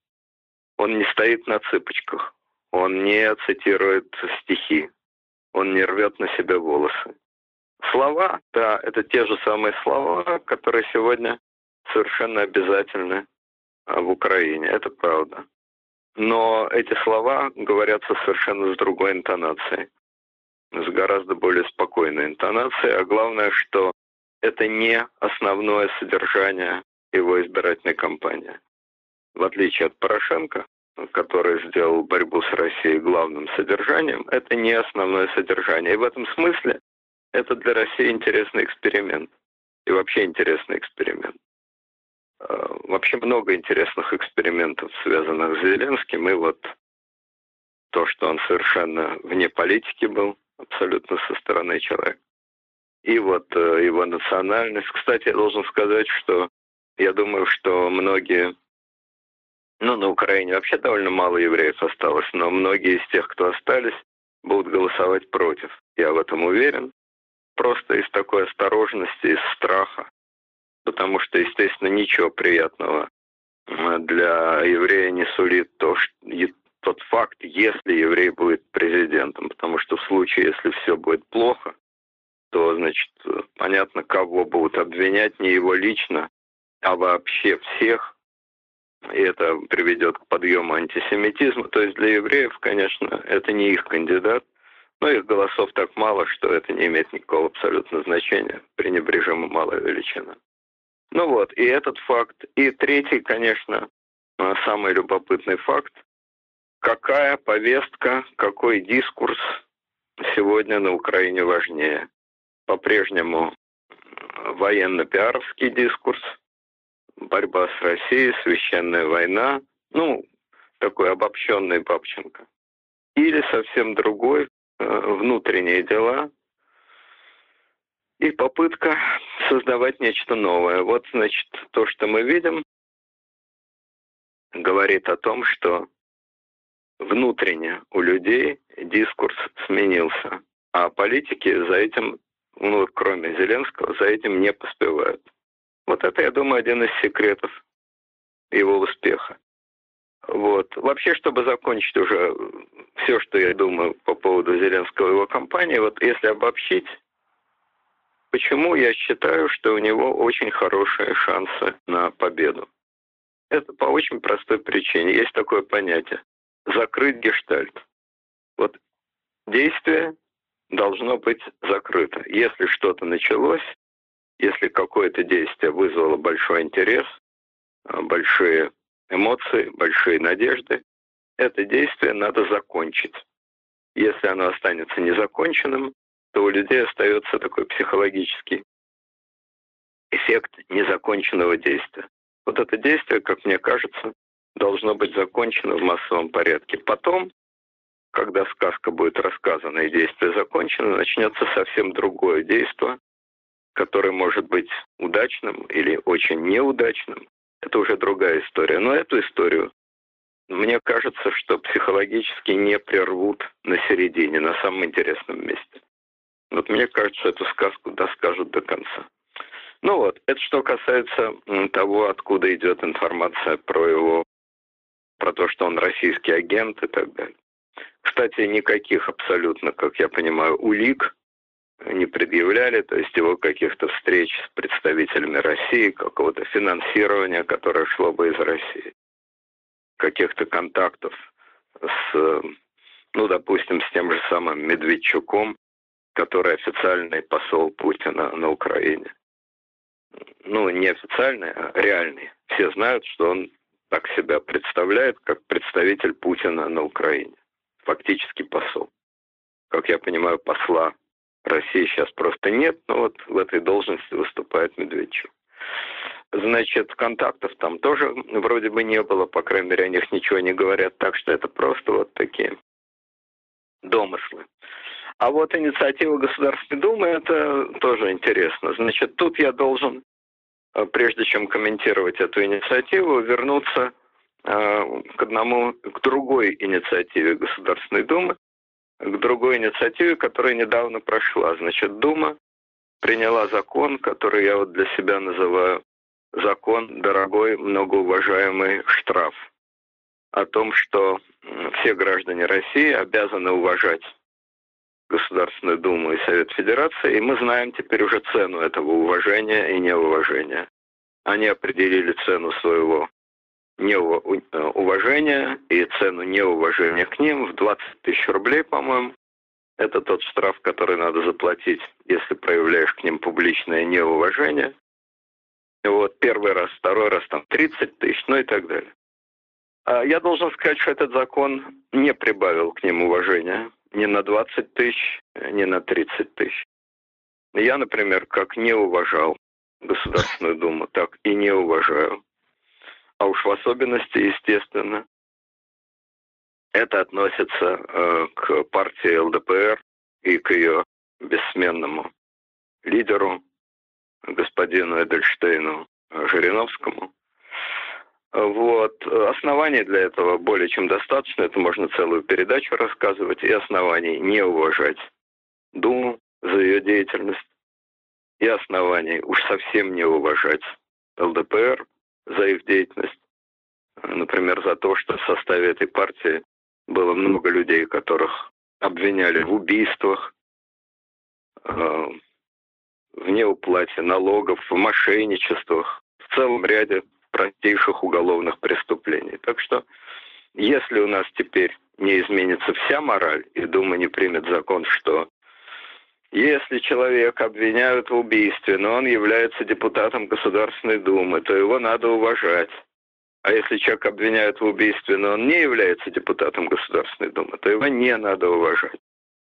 Он не стоит на цыпочках, он не цитирует стихи, он не рвет на себя волосы. Слова, да, это те же самые слова, которые сегодня совершенно обязательны а, в Украине, это правда. Но эти слова говорятся совершенно с другой интонацией с гораздо более спокойной интонацией, а главное, что это не основное содержание его избирательной кампании. В отличие от Порошенко, который сделал борьбу с Россией главным содержанием, это не основное содержание. И в этом смысле это для России интересный эксперимент. И вообще интересный эксперимент. вообще много интересных экспериментов, связанных с Зеленским, и вот то, что он совершенно вне политики был, абсолютно со стороны человека. И вот э, его национальность. Кстати, я должен сказать, что я думаю, что многие, ну, на Украине вообще довольно мало евреев осталось, но многие из тех, кто остались, будут голосовать против. Я в этом уверен. Просто из такой осторожности, из страха. Потому что, естественно, ничего приятного для еврея не сулит то, что, тот факт, если еврей будет президентом. Потому что в случае, если все будет плохо, то, значит, понятно, кого будут обвинять, не его лично, а вообще всех. И это приведет к подъему антисемитизма. То есть для евреев, конечно, это не их кандидат, но их голосов так мало, что это не имеет никакого абсолютно значения, пренебрежимо малая величина. Ну вот, и этот факт. И третий, конечно, самый любопытный факт. Какая повестка, какой дискурс сегодня на Украине важнее? По-прежнему военно-пиаровский дискурс – борьба с Россией, священная война, ну, такой обобщенный Бабченко. Или совсем другой, э, внутренние дела и попытка создавать нечто новое. Вот, значит, то, что мы видим, говорит о том, что внутренне у людей дискурс сменился, а политики за этим, ну, кроме Зеленского, за этим не поспевают. Вот это, я думаю, один из секретов его успеха. Вот. Вообще, чтобы закончить уже все, что я думаю по поводу Зеленского и его кампании, вот если обобщить, почему я считаю, что у него очень хорошие шансы на победу. Это по очень простой причине. Есть такое понятие – закрыть гештальт. Вот действие должно быть закрыто. Если что-то началось, если какое-то действие вызвало большой интерес, а, большие эмоции, большие надежды, это действие надо закончить. Если оно останется незаконченным, то у людей остается такой психологический эффект незаконченного действия. Вот это действие, как мне кажется, должно быть закончено в массовом порядке. Потом, когда сказка будет рассказана и действие закончено, начнется совсем другое действие, который может быть удачным или очень неудачным, это уже другая история. Но эту историю, мне кажется, что психологически не прервут на середине, на самом интересном месте. Вот мне кажется, эту сказку доскажут до конца. Ну вот, это что касается того, откуда идет информация про его, про то, что он российский агент и так далее. Кстати, никаких абсолютно, как я понимаю, улик не предъявляли, то есть его каких-то встреч с представителями России, какого-то финансирования, которое шло бы из России, каких-то контактов с, ну, допустим, с тем же самым Медведчуком, который официальный посол Путина на Украине. Ну, не официальный, а реальный. Все знают, что он так себя представляет, как представитель Путина на Украине. Фактически посол. Как я понимаю, посла России сейчас просто нет, но вот в этой должности выступает Медведчук. Значит, контактов там тоже вроде бы не было, по крайней мере, о них ничего не говорят, так что это просто вот такие домыслы. А вот инициатива Государственной Думы, это тоже интересно. Значит, тут я должен, прежде чем комментировать эту инициативу, вернуться э, к одному, к другой инициативе Государственной Думы, к другой инициативе, которая недавно прошла. Значит, Дума приняла закон, который я вот для себя называю закон «Дорогой, многоуважаемый штраф» о том, что все граждане России обязаны уважать Государственную Думу и Совет Федерации, и мы знаем теперь уже цену этого уважения и неуважения. Они определили цену своего неуважения и цену неуважения к ним в 20 тысяч рублей, по-моему. Это тот штраф, который надо заплатить, если проявляешь к ним публичное неуважение. Вот первый раз, второй раз там 30 тысяч, ну и так далее. А я должен сказать, что этот закон не прибавил к ним уважения ни на 20 тысяч, ни на 30 тысяч. Я, например, как не уважал Государственную Думу, так и не уважаю а уж в особенности, естественно, это относится э, к партии ЛДПР и к ее бессменному лидеру, господину Эдельштейну Жириновскому. Вот. Оснований для этого более чем достаточно. Это можно целую передачу рассказывать. И оснований не уважать Думу за ее деятельность. И оснований уж совсем не уважать ЛДПР за их деятельность. Например, за то, что в составе этой партии было много людей, которых обвиняли в убийствах, э, в неуплате налогов, в мошенничествах, в целом ряде простейших уголовных преступлений. Так что, если у нас теперь не изменится вся мораль, и Дума не примет закон, что если человека обвиняют в убийстве, но он является депутатом Государственной Думы, то его надо уважать. А если человек обвиняют в убийстве, но он не является депутатом Государственной Думы, то его не надо уважать.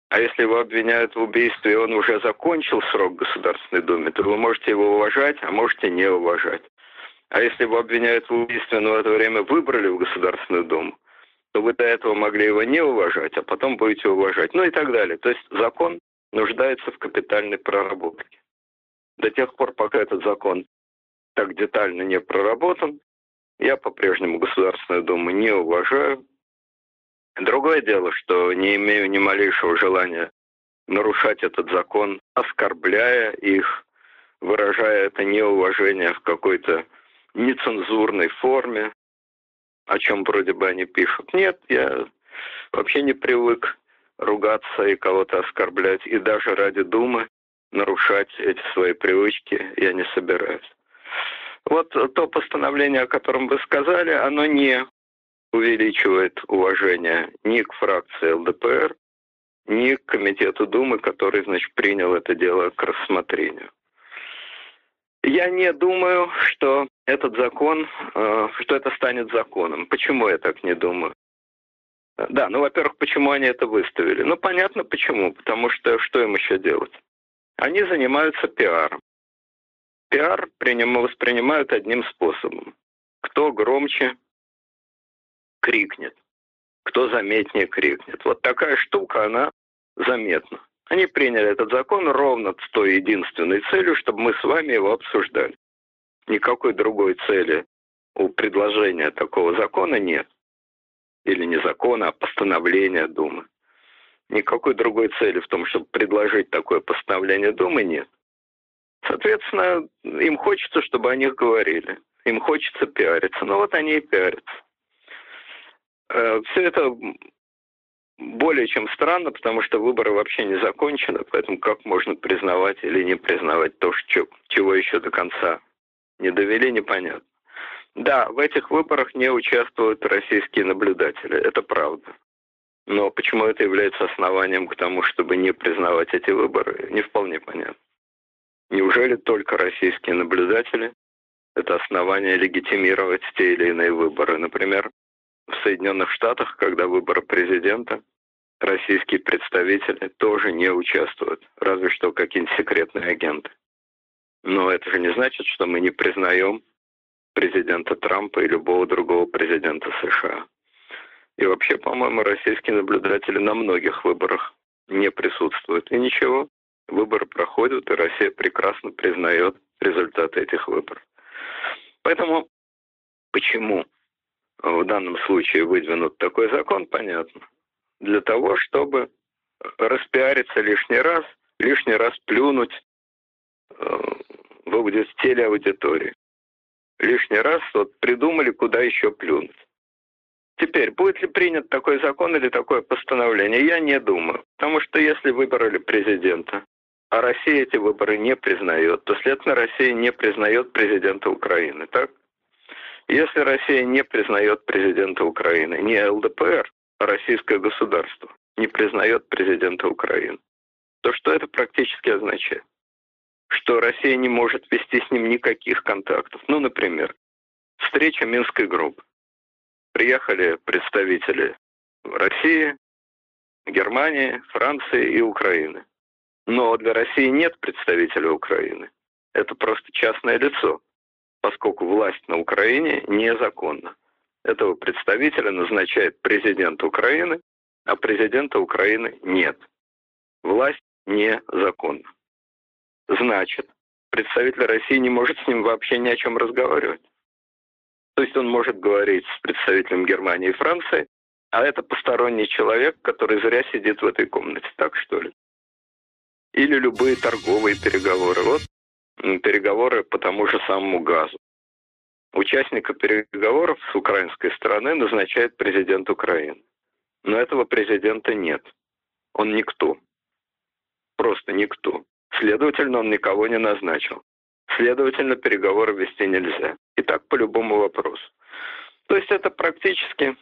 А если его обвиняют в убийстве, и он уже закончил срок Государственной Думе, то вы можете его уважать, а можете не уважать. А если его обвиняют в убийстве, но в это время выбрали в Государственную Думу, то вы до этого могли его не уважать, а потом будете уважать. Ну и так далее. То есть закон нуждается в капитальной проработке. До тех пор, пока этот закон так детально не проработан, я по-прежнему Государственную Думу не уважаю. Другое дело, что не имею ни малейшего желания нарушать этот закон, оскорбляя их, выражая это неуважение в какой-то нецензурной форме, о чем вроде бы они пишут. Нет, я вообще не привык ругаться и кого-то оскорблять, и даже ради Думы нарушать эти свои привычки я не собираюсь. Вот то постановление, о котором вы сказали, оно не увеличивает уважение ни к фракции ЛДПР, ни к комитету Думы, который, значит, принял это дело к рассмотрению. Я не думаю, что этот закон, э, что это станет законом. Почему я так не думаю? Да, ну, во-первых, почему они это выставили? Ну, понятно почему. Потому что что им еще делать? Они занимаются пиаром. Пиар воспринимают одним способом. Кто громче крикнет, кто заметнее крикнет. Вот такая штука, она заметна. Они приняли этот закон ровно с той единственной целью, чтобы мы с вами его обсуждали. Никакой другой цели у предложения такого закона нет. Или не закона, а постановления Думы. Никакой другой цели в том, чтобы предложить такое постановление Думы, нет. Соответственно, им хочется, чтобы о них говорили. Им хочется пиариться. Но вот они и пиарятся. Э, Все это более чем странно, потому что выборы вообще не закончены, поэтому как можно признавать или не признавать то, что, чего еще до конца не довели, непонятно. Да, в этих выборах не участвуют российские наблюдатели, это правда. Но почему это является основанием к тому, чтобы не признавать эти выборы, не вполне понятно. Неужели только российские наблюдатели – это основание легитимировать те или иные выборы? Например, в Соединенных Штатах, когда выборы президента, российские представители тоже не участвуют, разве что какие-нибудь секретные агенты. Но это же не значит, что мы не признаем президента Трампа и любого другого президента США. И вообще, по-моему, российские наблюдатели на многих выборах не присутствуют. И ничего, выборы проходят, и Россия прекрасно признает результаты этих выборов. Поэтому почему в данном случае выдвинут такой закон, понятно. Для того, чтобы распиариться лишний раз, лишний раз плюнуть э, в телеаудитории. Лишний раз вот придумали, куда еще плюнуть. Теперь, будет ли принят такой закон или такое постановление, я не думаю. Потому что если выбрали президента, а Россия эти выборы не признает, то, следовательно, Россия не признает президента Украины, так? Если Россия не признает президента Украины, не ЛДПР, а российское государство не признает президента Украины, то что это практически означает? Что Россия не может вести с ним никаких контактов. Ну, например, встреча Минской группы. Приехали представители России, Германии, Франции и Украины. Но для России нет представителя Украины. Это просто частное лицо. Поскольку власть на Украине незаконна. Этого представителя назначает президент Украины, а президента Украины нет. Власть незаконна. Значит, представитель России не может с ним вообще ни о чем разговаривать. То есть он может говорить с представителем Германии и Франции, а это посторонний человек, который зря сидит в этой комнате, так что ли? Или любые торговые переговоры. Вот переговоры по тому же самому газу. Участника переговоров с украинской стороны назначает президент Украины. Но этого президента нет. Он никто. Просто никто. Следовательно, он никого не назначил. Следовательно, переговоры вести нельзя. И так по любому вопросу. То есть это практически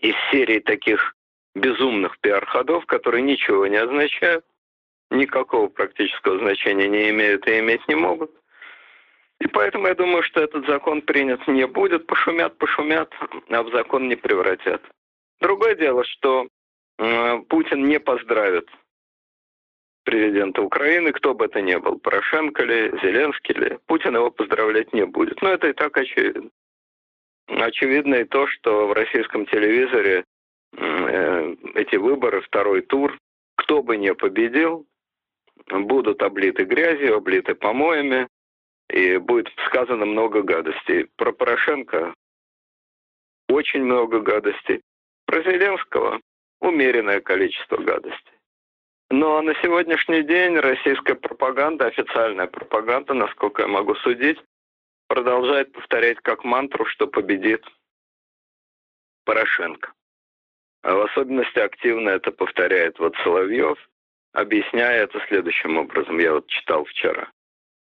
из серии таких безумных пиар-ходов, которые ничего не означают, никакого практического значения не имеют и иметь не могут. И поэтому я думаю, что этот закон принят не будет. Пошумят, пошумят, а в закон не превратят. Другое дело, что Путин не поздравит президента Украины, кто бы это ни был, Порошенко ли, Зеленский ли, Путин его поздравлять не будет. Но это и так очевидно. Очевидно и то, что в российском телевизоре э, эти выборы, второй тур, кто бы ни победил, будут облиты грязью, облиты помоями, и будет сказано много гадостей. Про Порошенко очень много гадостей. Про Зеленского умеренное количество гадостей. Но на сегодняшний день российская пропаганда, официальная пропаганда, насколько я могу судить, продолжает повторять как мантру, что победит Порошенко. А в особенности активно это повторяет вот Соловьев, объясняя это следующим образом. Я вот читал вчера.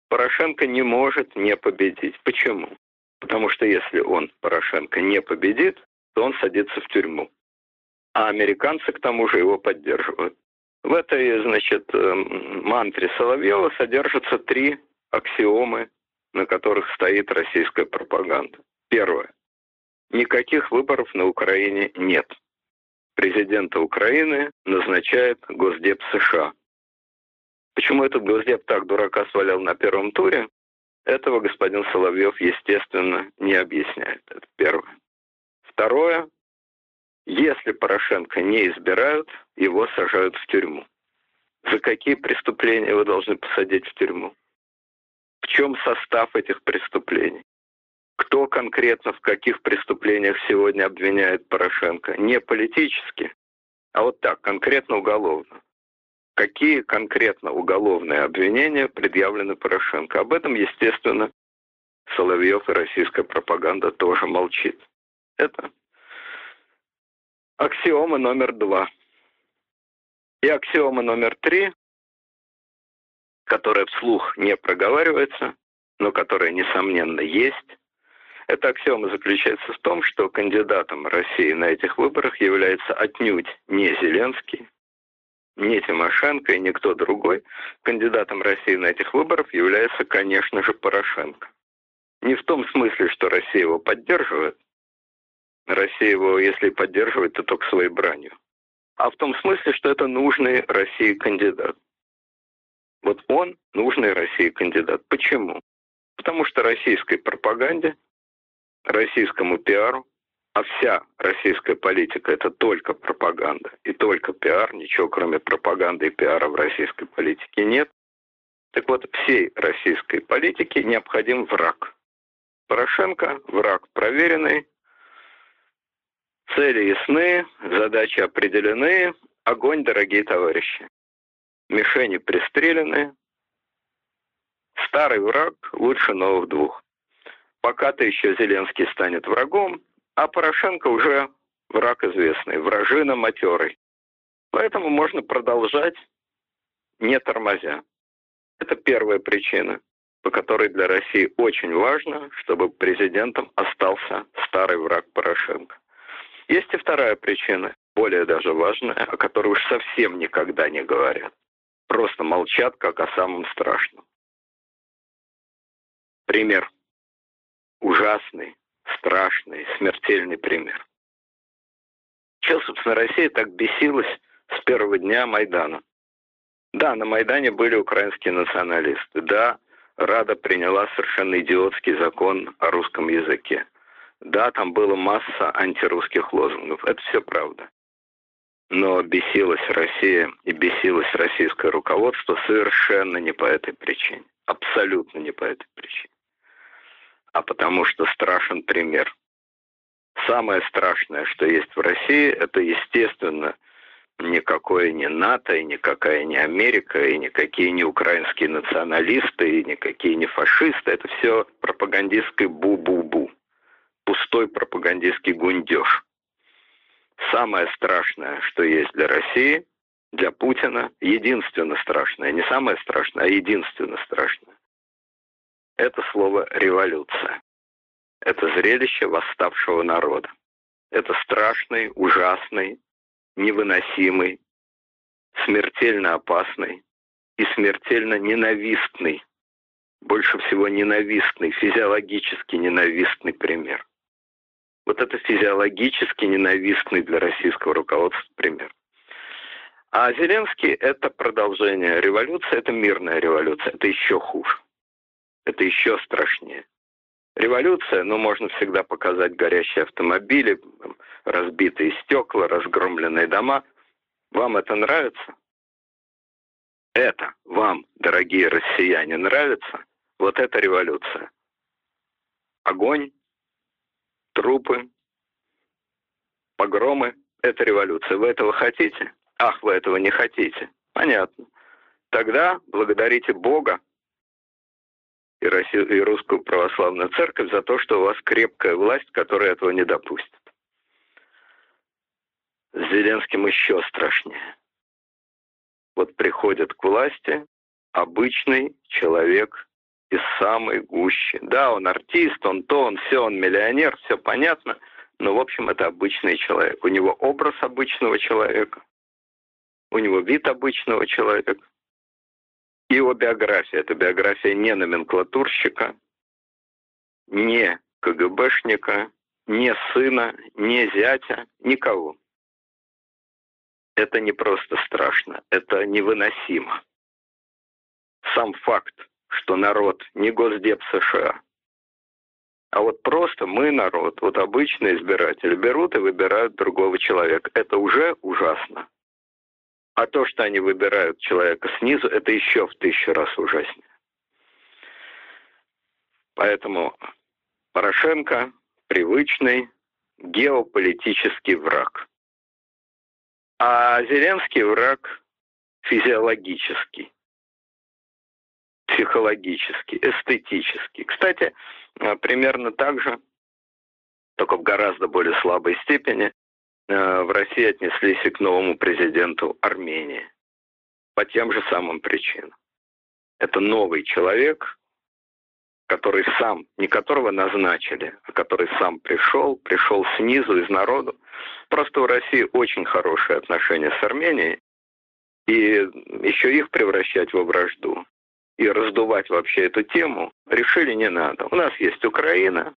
Порошенко не может не победить. Почему? Потому что если он, Порошенко, не победит, то он садится в тюрьму. А американцы к тому же его поддерживают. В этой, значит, эм, мантре Соловьева содержатся три аксиомы, на которых стоит российская пропаганда. Первое. Никаких выборов на Украине нет. Президента Украины назначает Госдеп США. Почему этот Госдеп так дурака свалял на первом туре, этого господин Соловьев, естественно, не объясняет. Это первое. Второе. Если Порошенко не избирают, его сажают в тюрьму. За какие преступления вы должны посадить в тюрьму? В чем состав этих преступлений? Кто конкретно в каких преступлениях сегодня обвиняет Порошенко? Не политически, а вот так, конкретно уголовно. Какие конкретно уголовные обвинения предъявлены Порошенко? Об этом, естественно, Соловьев и российская пропаганда тоже молчит. Это аксиома номер два. И аксиома номер три, которая вслух не проговаривается, но которая, несомненно, есть, эта аксиома заключается в том, что кандидатом России на этих выборах является отнюдь не Зеленский, не Тимошенко и никто другой. Кандидатом России на этих выборах является, конечно же, Порошенко. Не в том смысле, что Россия его поддерживает. Россия его, если поддерживает, то только своей бранью. А в том смысле, что это нужный России кандидат. Вот он нужный России кандидат. Почему? Потому что российской пропаганде российскому пиару, а вся российская политика это только пропаганда и только пиар, ничего кроме пропаганды и пиара в российской политике нет. Так вот, всей российской политике необходим враг. Порошенко – враг проверенный, цели ясны, задачи определены, огонь, дорогие товарищи. Мишени пристрелены, старый враг лучше новых двух пока-то еще Зеленский станет врагом, а Порошенко уже враг известный, вражина матерый. Поэтому можно продолжать, не тормозя. Это первая причина, по которой для России очень важно, чтобы президентом остался старый враг Порошенко. Есть и вторая причина, более даже важная, о которой уж совсем никогда не говорят. Просто молчат, как о самом страшном. Пример ужасный, страшный, смертельный пример. Чего, собственно, Россия так бесилась с первого дня Майдана? Да, на Майдане были украинские националисты. Да, Рада приняла совершенно идиотский закон о русском языке. Да, там была масса антирусских лозунгов, это все правда. Но бесилась Россия и бесилось российское руководство совершенно не по этой причине. Абсолютно не по этой причине. А потому что страшен пример. Самое страшное, что есть в России, это, естественно, никакое не НАТО, и никакая не Америка, и никакие не украинские националисты, и никакие не фашисты. Это все пропагандистское бу-бу-бу. Пустой пропагандистский гундеж. Самое страшное, что есть для России, для Путина, единственно страшное, не самое страшное, а единственно страшное, это слово «революция». Это зрелище восставшего народа. Это страшный, ужасный, невыносимый, смертельно опасный и смертельно ненавистный, больше всего ненавистный, физиологически ненавистный пример. Вот это физиологически ненавистный для российского руководства пример. А Зеленский – это продолжение революции, это мирная революция, это еще хуже. Это еще страшнее. Революция, ну, можно всегда показать горящие автомобили, разбитые стекла, разгромленные дома. Вам это нравится? Это вам, дорогие россияне, нравится? Вот это революция. Огонь, трупы, погромы – это революция. Вы этого хотите? Ах, вы этого не хотите. Понятно. Тогда благодарите Бога и, Россию, и Русскую Православную Церковь за то, что у вас крепкая власть, которая этого не допустит. С Зеленским еще страшнее. Вот приходит к власти обычный человек из самой гущи. Да, он артист, он то, он все, он миллионер, все понятно, но, в общем, это обычный человек. У него образ обычного человека, у него вид обычного человека, и его биография. Это биография не номенклатурщика, не КГБшника, не сына, не зятя, никого. Это не просто страшно, это невыносимо. Сам факт, что народ не Госдеп США, а вот просто мы, народ, вот обычные избиратели, берут и выбирают другого человека. Это уже ужасно. А то, что они выбирают человека снизу, это еще в тысячу раз ужаснее. Поэтому Порошенко привычный геополитический враг. А Зеленский враг физиологический, психологический, эстетический. Кстати, примерно так же, только в гораздо более слабой степени, в России отнеслись и к новому президенту Армении по тем же самым причинам. Это новый человек, который сам, не которого назначили, а который сам пришел, пришел снизу, из народу. Просто в России очень хорошие отношения с Арменией, и еще их превращать во вражду и раздувать вообще эту тему решили не надо. У нас есть Украина,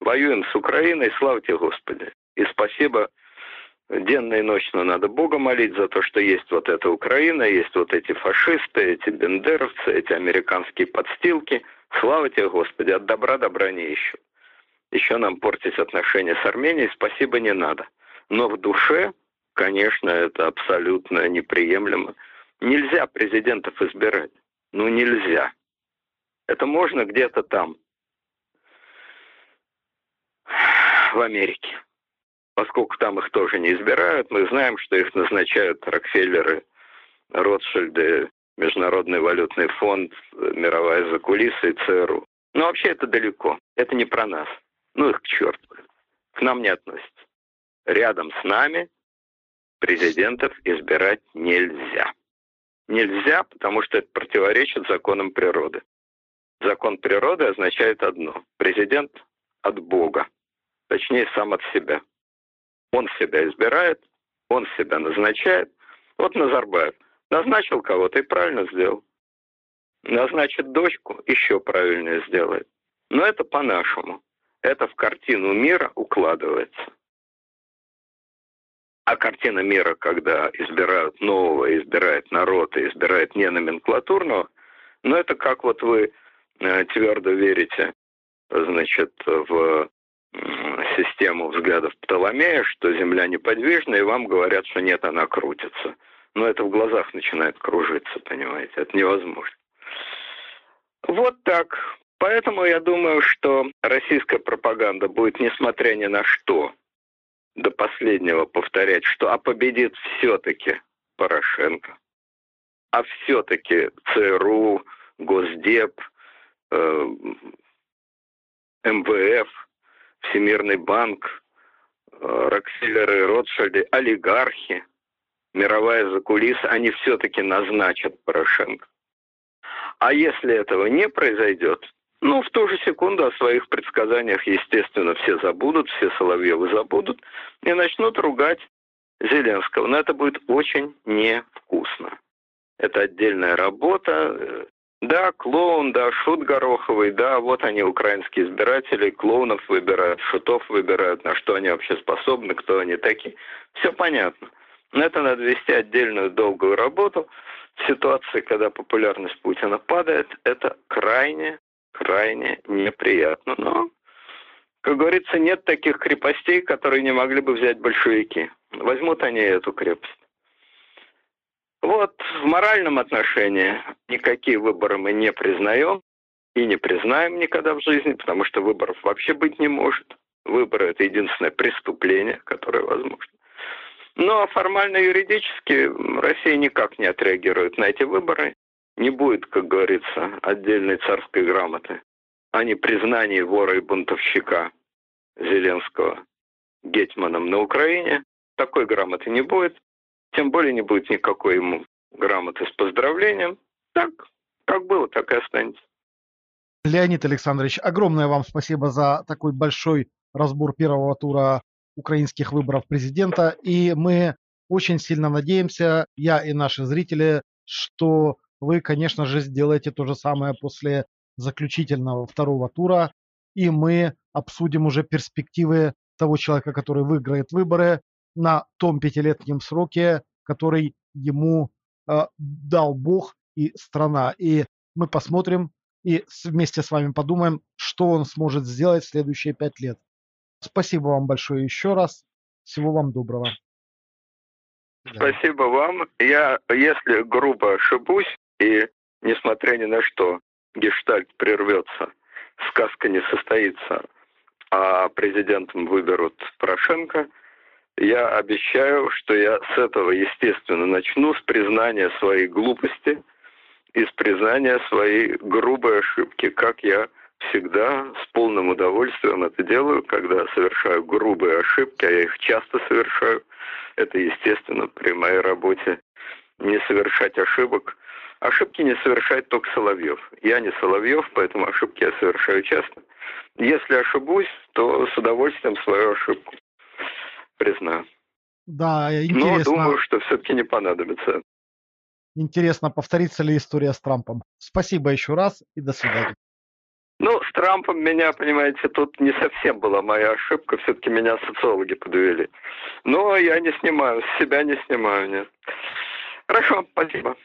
воюем с Украиной, славьте Господи. И спасибо Денно и ночно надо Бога молить за то, что есть вот эта Украина, есть вот эти фашисты, эти бендеровцы, эти американские подстилки. Слава тебе, Господи, от добра добра не ищут. Еще нам портить отношения с Арменией спасибо не надо. Но в душе, конечно, это абсолютно неприемлемо. Нельзя президентов избирать. Ну, нельзя. Это можно где-то там, в Америке поскольку там их тоже не избирают, мы знаем, что их назначают Рокфеллеры, Ротшильды, Международный валютный фонд, мировая закулиса и ЦРУ. Но вообще это далеко. Это не про нас. Ну их к черту. К нам не относится. Рядом с нами президентов избирать нельзя. Нельзя, потому что это противоречит законам природы. Закон природы означает одно. Президент от Бога. Точнее, сам от себя. Он себя избирает, он себя назначает. Вот Назарбаев назначил кого-то и правильно сделал. Назначит дочку, еще правильнее сделает. Но это по-нашему. Это в картину мира укладывается. А картина мира, когда избирают нового, избирает народ и избирает не номенклатурного, ну это как вот вы э, твердо верите, значит, в систему взглядов Птоломея, что Земля неподвижна, и вам говорят, что нет, она крутится. Но это в глазах начинает кружиться, понимаете, это невозможно. Вот так. Поэтому я думаю, что российская пропаганда будет, несмотря ни на что, до последнего повторять, что а победит все-таки Порошенко, а все-таки ЦРУ, Госдеп, э, МВФ, Всемирный банк, э, Рокфеллеры, Ротшильды, олигархи, мировая закулиса, они все-таки назначат Порошенко. А если этого не произойдет, ну, в ту же секунду о своих предсказаниях, естественно, все забудут, все Соловьевы забудут и начнут ругать Зеленского. Но это будет очень невкусно. Это отдельная работа. Да, клоун, да, шут Гороховый, да, вот они, украинские избиратели, клоунов выбирают, шутов выбирают, на что они вообще способны, кто они такие. Все понятно. Но это надо вести отдельную долгую работу. В ситуации, когда популярность Путина падает, это крайне, крайне неприятно. Но, как говорится, нет таких крепостей, которые не могли бы взять большевики. Возьмут они эту крепость. Вот в моральном отношении никакие выборы мы не признаем и не признаем никогда в жизни, потому что выборов вообще быть не может. Выборы – это единственное преступление, которое возможно. Но формально юридически Россия никак не отреагирует на эти выборы. Не будет, как говорится, отдельной царской грамоты о непризнании вора и бунтовщика Зеленского гетьманом на Украине. Такой грамоты не будет. Тем более не будет никакой ему грамоты с поздравлением. Так, как было, так и останется. Леонид Александрович, огромное вам спасибо за такой большой разбор первого тура украинских выборов президента. И мы очень сильно надеемся, я и наши зрители, что вы, конечно же, сделаете то же самое после заключительного второго тура. И мы обсудим уже перспективы того человека, который выиграет выборы на том пятилетнем сроке, который ему э, дал Бог и страна. И мы посмотрим и вместе с вами подумаем, что он сможет сделать в следующие пять лет. Спасибо вам большое еще раз. Всего вам доброго. Спасибо вам. Я, если грубо ошибусь, и несмотря ни на что, гештальт прервется, сказка не состоится, а президентом выберут Порошенко, я обещаю, что я с этого, естественно, начну, с признания своей глупости и с признания своей грубой ошибки, как я всегда с полным удовольствием это делаю, когда совершаю грубые ошибки, а я их часто совершаю. Это естественно при моей работе не совершать ошибок. Ошибки не совершает только Соловьев. Я не Соловьев, поэтому ошибки я совершаю часто. Если ошибусь, то с удовольствием свою ошибку признаю. Да, интересно. Но думаю, что все-таки не понадобится. Интересно, повторится ли история с Трампом. Спасибо еще раз и до свидания. Ну, с Трампом меня, понимаете, тут не совсем была моя ошибка, все-таки меня социологи подвели. Но я не снимаю, с себя не снимаю, нет. Хорошо, спасибо.